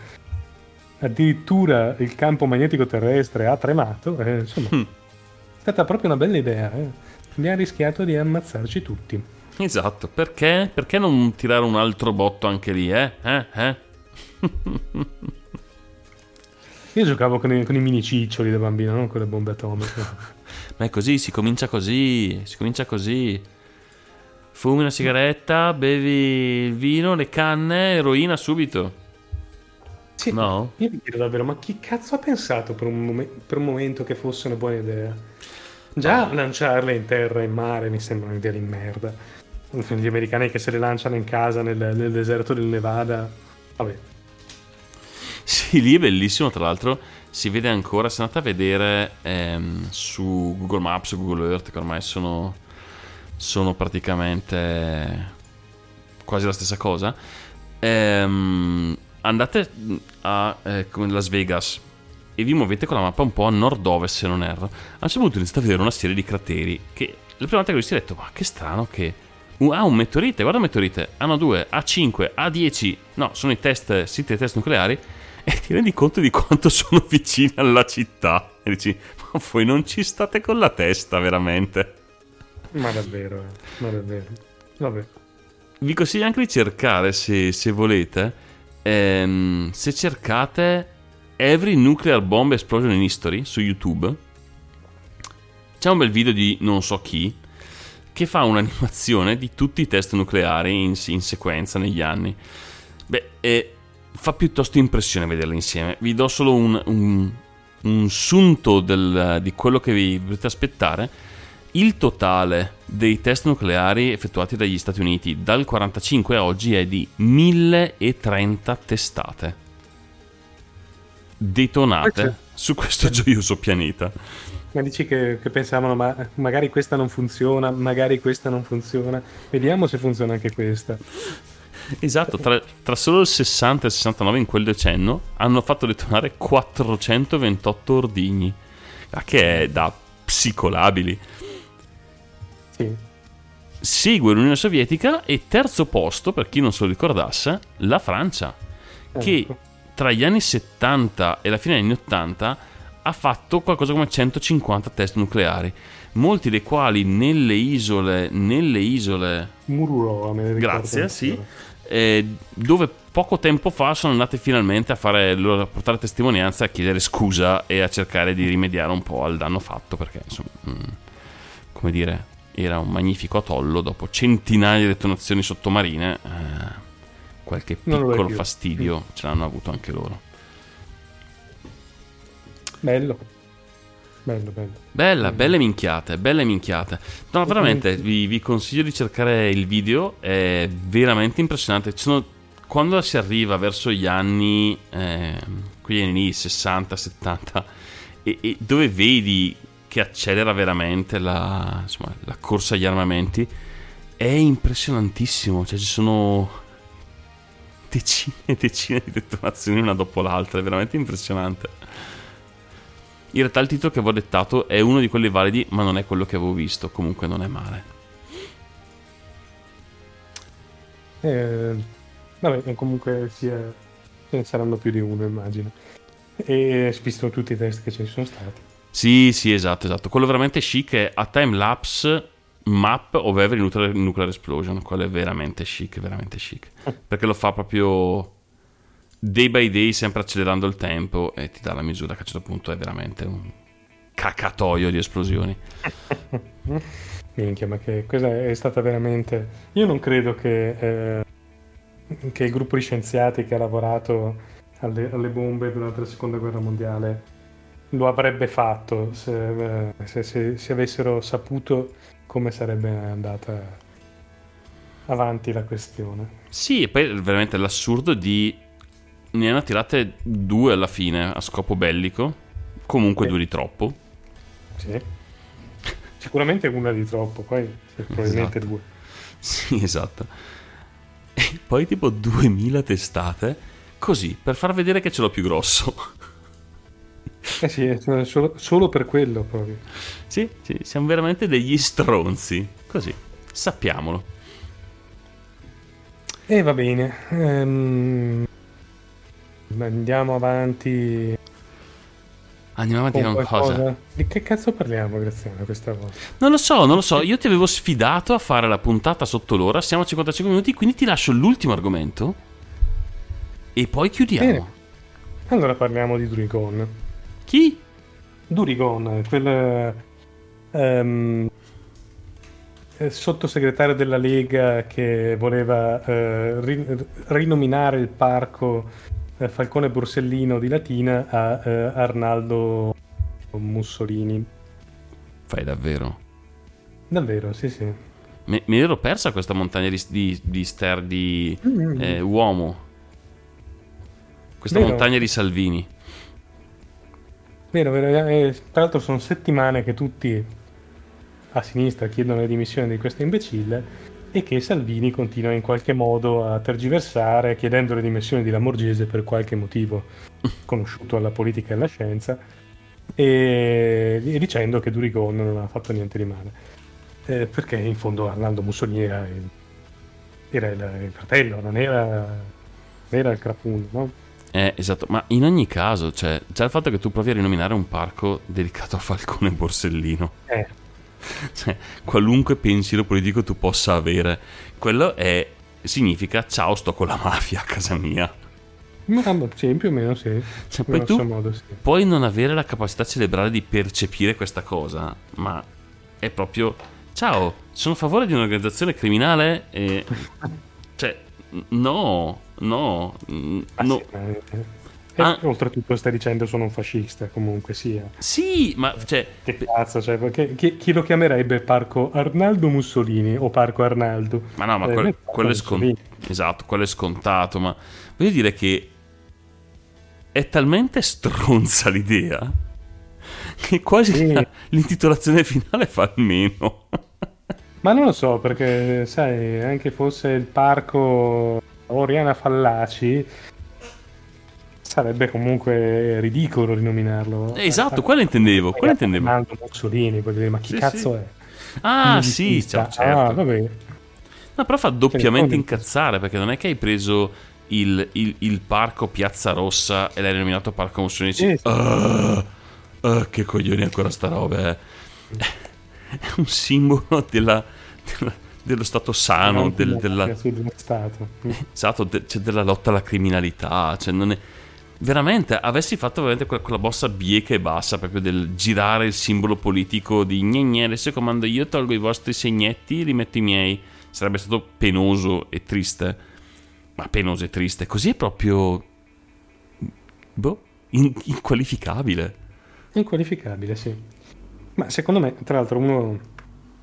Addirittura il campo magnetico terrestre ha tremato, eh, insomma, Mm. è stata proprio una bella idea. eh. Abbiamo rischiato di ammazzarci tutti. (laughs) Esatto, perché? Perché non tirare un altro botto anche lì, eh? Eh? Eh? (laughs) Io giocavo con i, con i mini ciccioli da bambino, non con le bombe atomiche. (laughs) Ma è così, si comincia così, si comincia così. Fumi una sigaretta, bevi il vino, le canne, eroina subito. Sì, No? Io mi chiedo davvero, ma chi cazzo ha pensato per un, momen- per un momento che fosse una buona idea? Già lanciarle in terra e in mare mi sembra un'idea di merda. Gli americani che se le lanciano in casa nel, nel deserto del Nevada, vabbè. Sì, lì è bellissimo, tra l'altro si vede ancora, se andate a vedere ehm, su Google Maps, Google Earth, che ormai sono, sono praticamente quasi la stessa cosa, ehm, andate a eh, Las Vegas e vi muovete con la mappa un po' a nord-ovest se non erro. A un certo punto iniziate a vedere una serie di crateri che la prima volta che ho visto ho detto, ma che strano che... Uh, ah, un meteorite, guarda un meteorite, hanno 2, A5, A10, no, sono i test, siti di test nucleari (laughs) e ti rendi conto di quanto sono vicini alla città. E dici, ma voi non ci state con la testa veramente. Ma davvero, eh. ma davvero. Vabbè. Vi consiglio anche di cercare, se, se volete, ehm, se cercate Every Nuclear Bomb Explosion in History su YouTube, c'è un bel video di non so chi che fa un'animazione di tutti i test nucleari in, in sequenza negli anni. Beh, e fa piuttosto impressione vederli insieme. Vi do solo un, un, un sunto del- di quello che vi dovete aspettare. Il totale dei test nucleari effettuati dagli Stati Uniti dal 1945 a oggi è di 1030 testate detonate su questo gioioso pianeta. Ma dici che, che pensavano, ma magari questa non funziona, magari questa non funziona. Vediamo se funziona anche questa. Esatto, tra, tra solo il 60 e il 69 in quel decennio hanno fatto detonare 428 ordigni, che è da psicolabili. Sì. Segue l'Unione Sovietica e terzo posto, per chi non se lo ricordasse, la Francia, che Ecco. tra gli anni 70 e la fine degli anni 80 ha fatto qualcosa come 150 test nucleari, molti dei quali nelle isole, nelle isole Mururoa, me ne ricordo Grazie, sì. eh, dove poco tempo fa sono andate finalmente a, fare, a portare testimonianza, a chiedere scusa e a cercare di rimediare un po' al danno fatto, perché insomma, mm, come dire, era un magnifico atollo dopo centinaia di detonazioni sottomarine. eh, qualche piccolo fastidio ce l'hanno avuto anche loro. Bello. bello, bello. Bella, belle minchiate, belle minchiate. No, veramente, vi, vi consiglio di cercare il video, è veramente impressionante. Sono- quando si arriva verso gli anni, eh, quegli anni lì, 60, 70, e, e dove vedi che accelera veramente la, insomma, la corsa agli armamenti, è impressionantissimo. Cioè, ci sono decine e decine di detonazioni una dopo l'altra, è veramente impressionante. In realtà il titolo che avevo dettato è uno di quelli validi, ma non è quello che avevo visto. Comunque non è male. Eh, vabbè, comunque sia, ce ne saranno più di uno, immagino. E visto tutti i test che ci sono stati. Sì, sì, esatto, esatto. Quello veramente chic è a time lapse map of every nuclear, nuclear explosion. Quello è veramente chic, veramente chic. Perché lo fa proprio day by day, sempre accelerando il tempo e ti dà la misura che a un certo punto è veramente un cacatoio di esplosioni. (laughs) Minchia, ma che questa è stata veramente. Io non credo che, eh, che il gruppo di scienziati che ha lavorato alle, alle bombe durante la seconda guerra mondiale lo avrebbe fatto se, eh, se- se- se avessero saputo come sarebbe andata avanti la questione. Sì, e poi veramente l'assurdo di... Ne hanno tirate due alla fine a scopo bellico. Comunque Sì. due di troppo. Sì. Sicuramente una di troppo, poi probabilmente Esatto. due. Sì, esatto. E poi tipo 2000 testate. Così, per far vedere che ce l'ho più grosso. Eh sì, è solo- solo, solo per quello proprio. sì, sì, siamo veramente degli stronzi. Così, sappiamolo. E va bene. ehm, andiamo avanti. Andiamo avanti con con cosa? Di che cazzo parliamo, Graziano, questa volta? Non lo so, non lo so. Io ti avevo sfidato a fare la puntata sotto l'ora. Siamo a 55 minuti, quindi ti lascio l'ultimo argomento. E poi chiudiamo. Bene. Allora parliamo di Durigon. Chi? Durigon, quel eh, sottosegretario della Lega che voleva eh, ri- rinominare il parco Falcone Borsellino di Latina a eh, Arnaldo Mussolini. Fai davvero? Davvero, sì, sì. Me l'ero persa questa montagna di, di, di ster di Mm. eh, uomo. Questa Vero. montagna di Salvini. Vero, vero. eh, tra l'altro sono settimane che tutti a sinistra chiedono le dimissioni di questo imbecille e che Salvini continua in qualche modo a tergiversare chiedendo le dimissioni di Lamorgese per qualche motivo (laughs) conosciuto alla politica e alla scienza e, e dicendo che Durigon non ha fatto niente di male. Eh, perché in fondo Arnaldo Mussolini era il, era il- il fratello, non era, non era il crapuno, no? Eh, esatto, ma in ogni caso, cioè, già il fatto che tu provi a rinominare un parco dedicato a Falcone Borsellino, Eh, (laughs) cioè, qualunque pensiero politico tu possa avere, quello è, significa ciao, sto con la mafia a casa mia. ma sì, più o meno sì. Cioè, poi tu modo, sì. puoi non avere la capacità cerebrale di percepire questa cosa, ma è proprio ciao, sono a favore di un'organizzazione criminale e... (laughs) cioè, no, no, Ah, no. Ah. oltretutto stai dicendo sono un fascista comunque sia. Sì, ma cioè, Che cazzo, cioè, perché- chi, chi lo chiamerebbe Parco Arnaldo Mussolini o Parco Arnaldo? Ma no, ma Eh, quel- quello è scontato. Esatto, quello è scontato, ma voglio dire che è talmente stronza l'idea che quasi Sì. la- l'intitolazione finale fa almeno. (laughs) Ma non lo so, perché sai, anche fosse il parco Oriana Fallaci, sarebbe comunque ridicolo rinominarlo. Esatto, quello intendevo, quello intendevo. Arnaldo Mussolini, voglio dire, ma chi Sì, cazzo sì. è? Ah, sì, certo. Ah, vabbè. No, però fa doppiamente incazzare perché non è che hai preso il, il- il parco Piazza Rossa e l'hai rinominato Parco Mussolini. Sì, sì. "Ah, ah, che coglioni ancora sta roba, eh." È (laughs) un simbolo della- della- dello stato sano, del- della, Stato. esatto, de- cioè della lotta alla criminalità. Cioè non è- veramente, avessi fatto veramente quella, quella mossa bieca e bassa proprio del girare il simbolo politico di gne, adesso comando io, tolgo i vostri segnetti e li metto i miei. Sarebbe stato penoso e triste. Ma penoso e triste. Così è proprio... Boh, in- inqualificabile. Inqualificabile, sì. Ma secondo me, tra l'altro, uno,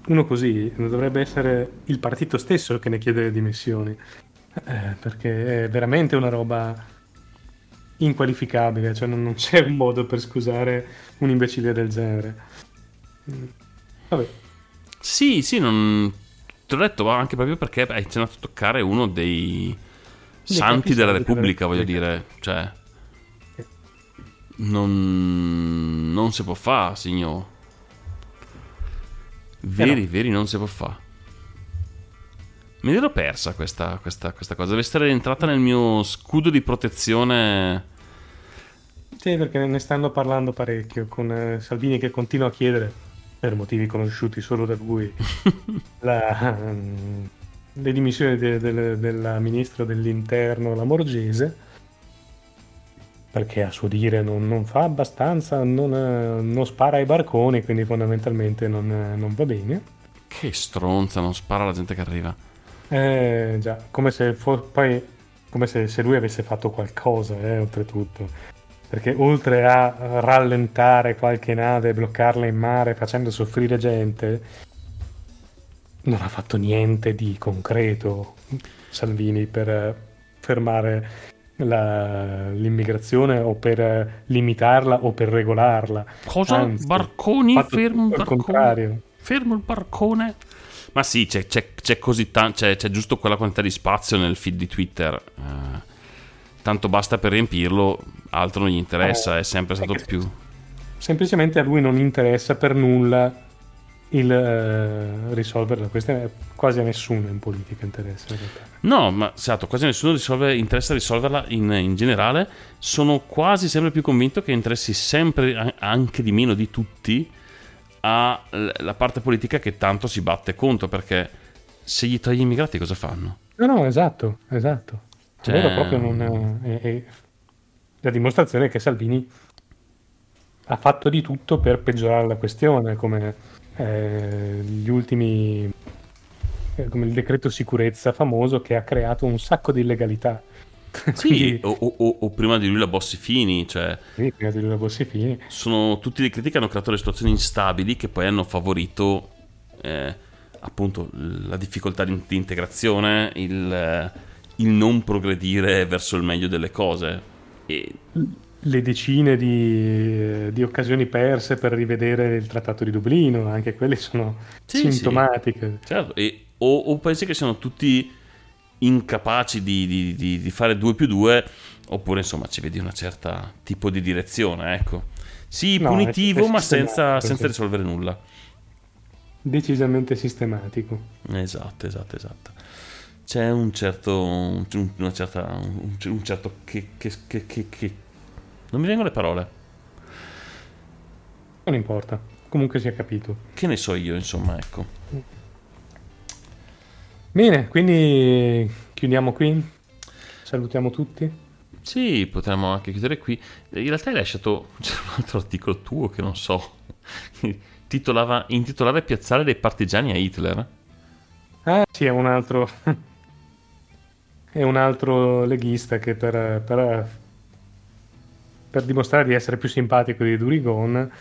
uno così dovrebbe essere il partito stesso che ne chiede le dimissioni. Eh, perché è veramente una roba inqualificabile, cioè non, non c'è un (laughs) modo per scusare un imbecille del genere. Mm. Vabbè, Sì, sì, non... Te l'ho detto anche proprio perché hai iniziato a toccare uno dei santi della della Repubblica, voglio Repubblica. dire. Cioè, non, non si può fare, signor. Veri, Eh no. veri, non si può fare. Me l'ero persa questa, questa, questa cosa. Deve essere entrata nel mio scudo di protezione. Sì, perché ne stanno parlando parecchio con eh, Salvini che continua a chiedere, per motivi conosciuti solo da lui, (laughs) la, mm, le dimissioni de- del- della ministra dell'interno Lamorgese, perché a suo dire non, non fa abbastanza, non, eh, non spara ai barconi, quindi fondamentalmente non, eh, non va bene. Che stronza, non spara alla gente che arriva. Eh, già, come se, fo- poi, come se, se lui avesse fatto qualcosa, eh, oltretutto. Perché oltre a rallentare qualche nave bloccarla in mare facendo soffrire gente, non ha fatto niente di concreto Salvini per eh, fermare la- l'immigrazione o per eh, limitarla o per regolarla. Cosa? Anzi, Barconi? Fermo il barcone. contrario. Fermo il barcone. Ma sì, c'è, c'è- c'è così tan- c'è, c'è giusto quella quantità di spazio nel feed di Twitter. eh, tanto basta per riempirlo, altro non gli interessa, Eh, è sempre stato è che- più. semplicemente a lui non interessa per nulla il eh, risolvere la questione quasi a nessuno in politica interessa in realtà. No, ma esatto, quasi nessuno risolve- interessa risolverla in, in generale. Sono quasi sempre più convinto che interessi sempre a- anche di meno di tutti alla parte politica che tanto si batte contro, perché se gli togli gli immigrati cosa fanno? no no esatto esatto Cioè- allora proprio non è, è la dimostrazione che Salvini ha fatto di tutto per peggiorare la questione come eh, gli ultimi eh, come il decreto sicurezza famoso che ha creato un sacco di illegalità (laughs) Sì, Quindi- o, o- o- prima di lui la Bossi Fini, cioè quindi prima di lui la Bossi-Fini sono tutti decreti che hanno creato le situazioni instabili che poi hanno favorito eh, appunto la difficoltà di, di integrazione, il, eh, il non progredire verso il meglio delle cose. E le decine di, di occasioni perse per rivedere il trattato di Dublino, anche quelle sono Sì, sintomatiche. Certo, e- o, o pensi che siano tutti incapaci di, di- di- di fare 2 più 2, oppure insomma ci vedi una certa tipo di direzione, ecco. Sì, No, punitivo, ma senza, senza risolvere nulla. Decisamente sistematico. Esatto, esatto, esatto. C'è un certo, un, una certa, un, un certo che, che, che, che- che- Non mi vengono le parole. Non importa, comunque si è capito. Che ne so io, insomma, ecco. Bene, quindi chiudiamo qui. Salutiamo tutti. Sì, potremmo anche chiudere qui. In realtà hai lasciato (laughs) c'è un altro articolo tuo che non so. Titolava intitolare Piazzale dei partigiani a Hitler. Ah, sì, è un altro. (laughs) è un altro leghista che per, per, per dimostrare di essere più simpatico di Durigon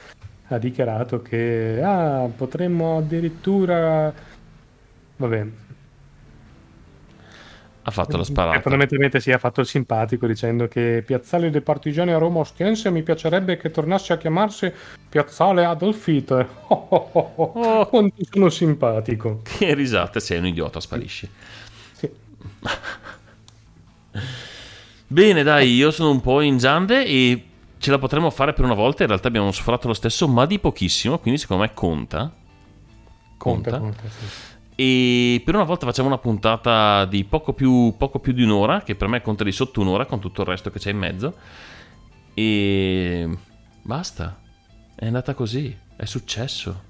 ha dichiarato che ah, potremmo addirittura. Vabbè, Ha fatto la che sparata. fondamentalmente si è fatto il simpatico dicendo che Piazzale dei Partigiani a Roma Ostiense mi piacerebbe che tornasse a chiamarsi Piazzale Adolf Hitler. (laughs) Oh, oh, oh, oh. Oh. Quanto sono simpatico. Che risate, sei un idiota, sparisci. Sì. (laughs) Bene, dai, io sono un po' in giande e ce la potremmo fare per una volta. In realtà abbiamo sforato lo stesso, ma di pochissimo, quindi secondo me conta. Conta, Conta. conta, sì. E per una volta facciamo una puntata di poco più, poco più di un'ora, che per me conta di sotto un'ora con tutto il resto che c'è in mezzo. E basta. È andata così. È successo.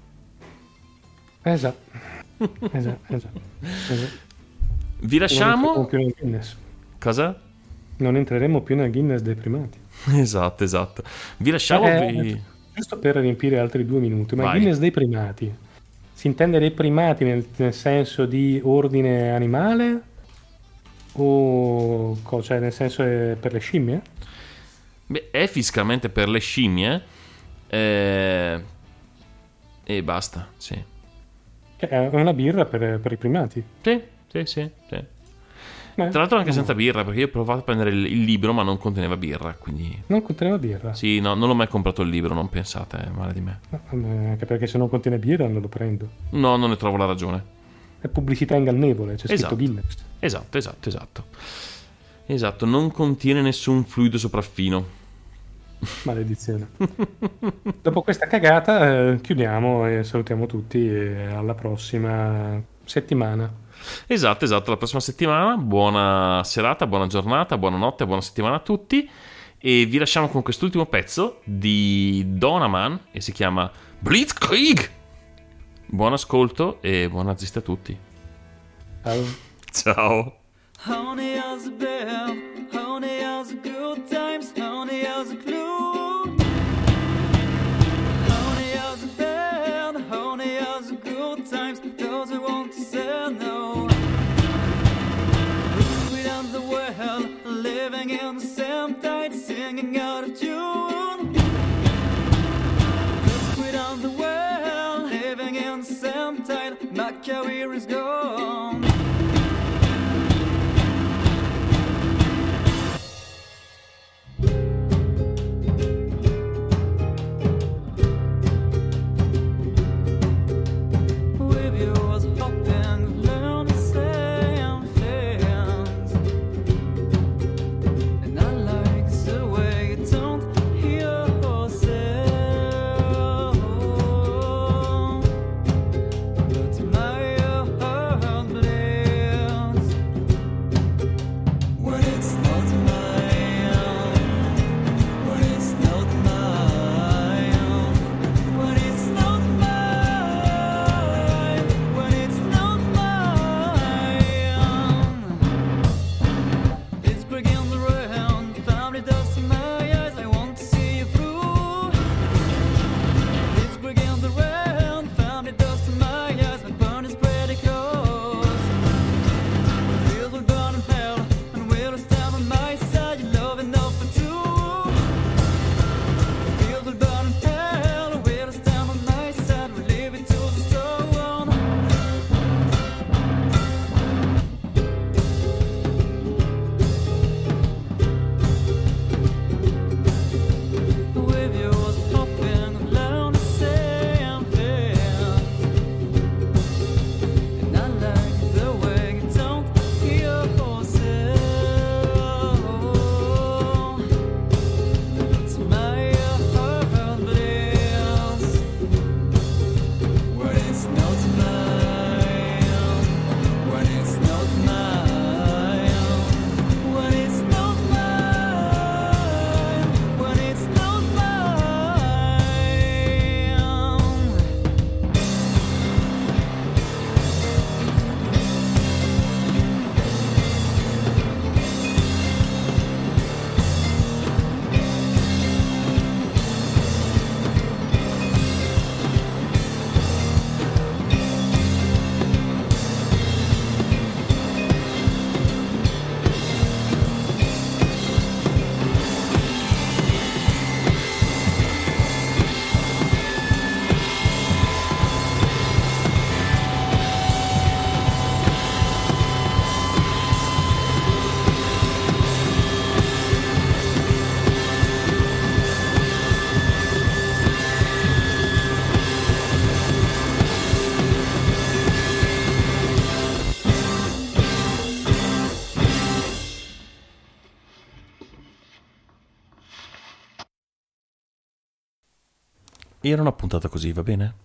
Esatto. esatto, esatto. esatto. Vi Non entreremo lasciamo. più nel Guinness. Cosa? Non entreremo più nel Guinness dei primati. (laughs) Esatto, esatto. Vi lasciamo. Eh, vi- Giusto per riempire altri due minuti, ma Vai. il Guinness dei primati si intende dei primati nel, nel senso di ordine animale o co- cioè nel senso è per le scimmie? Beh, è fiscalmente per le scimmie, Eh, E basta, sì. È una birra per, per i primati. Sì, sì, sì, sì. Beh, Tra l'altro anche senza birra, perché io ho provato a prendere il, il libro, ma non conteneva birra, quindi... Non conteneva birra. Sì, no, non ho mai comprato il libro, non pensate eh, male di me. No, vabbè, Anche perché se non contiene birra non lo prendo. No, non ne trovo la ragione. È pubblicità ingannevole, c'è scritto Esatto. Guinness. Esatto, esatto, esatto. Esatto, non contiene nessun fluido sopraffino. (laughs) Maledizione. Dopo questa cagata eh, chiudiamo e salutiamo tutti e alla prossima settimana. Esatto, esatto, la prossima settimana. Buona serata, buona giornata, buonanotte, buona settimana a tutti. E vi lasciamo con quest'ultimo pezzo di Donaman e si chiama Blitzkrieg. Buon ascolto e buon nazisti a tutti. Ciao. Ciao. Honey, how's it been? Honey, how's the good times? Honey, how's the clue? Era una puntata così, va bene?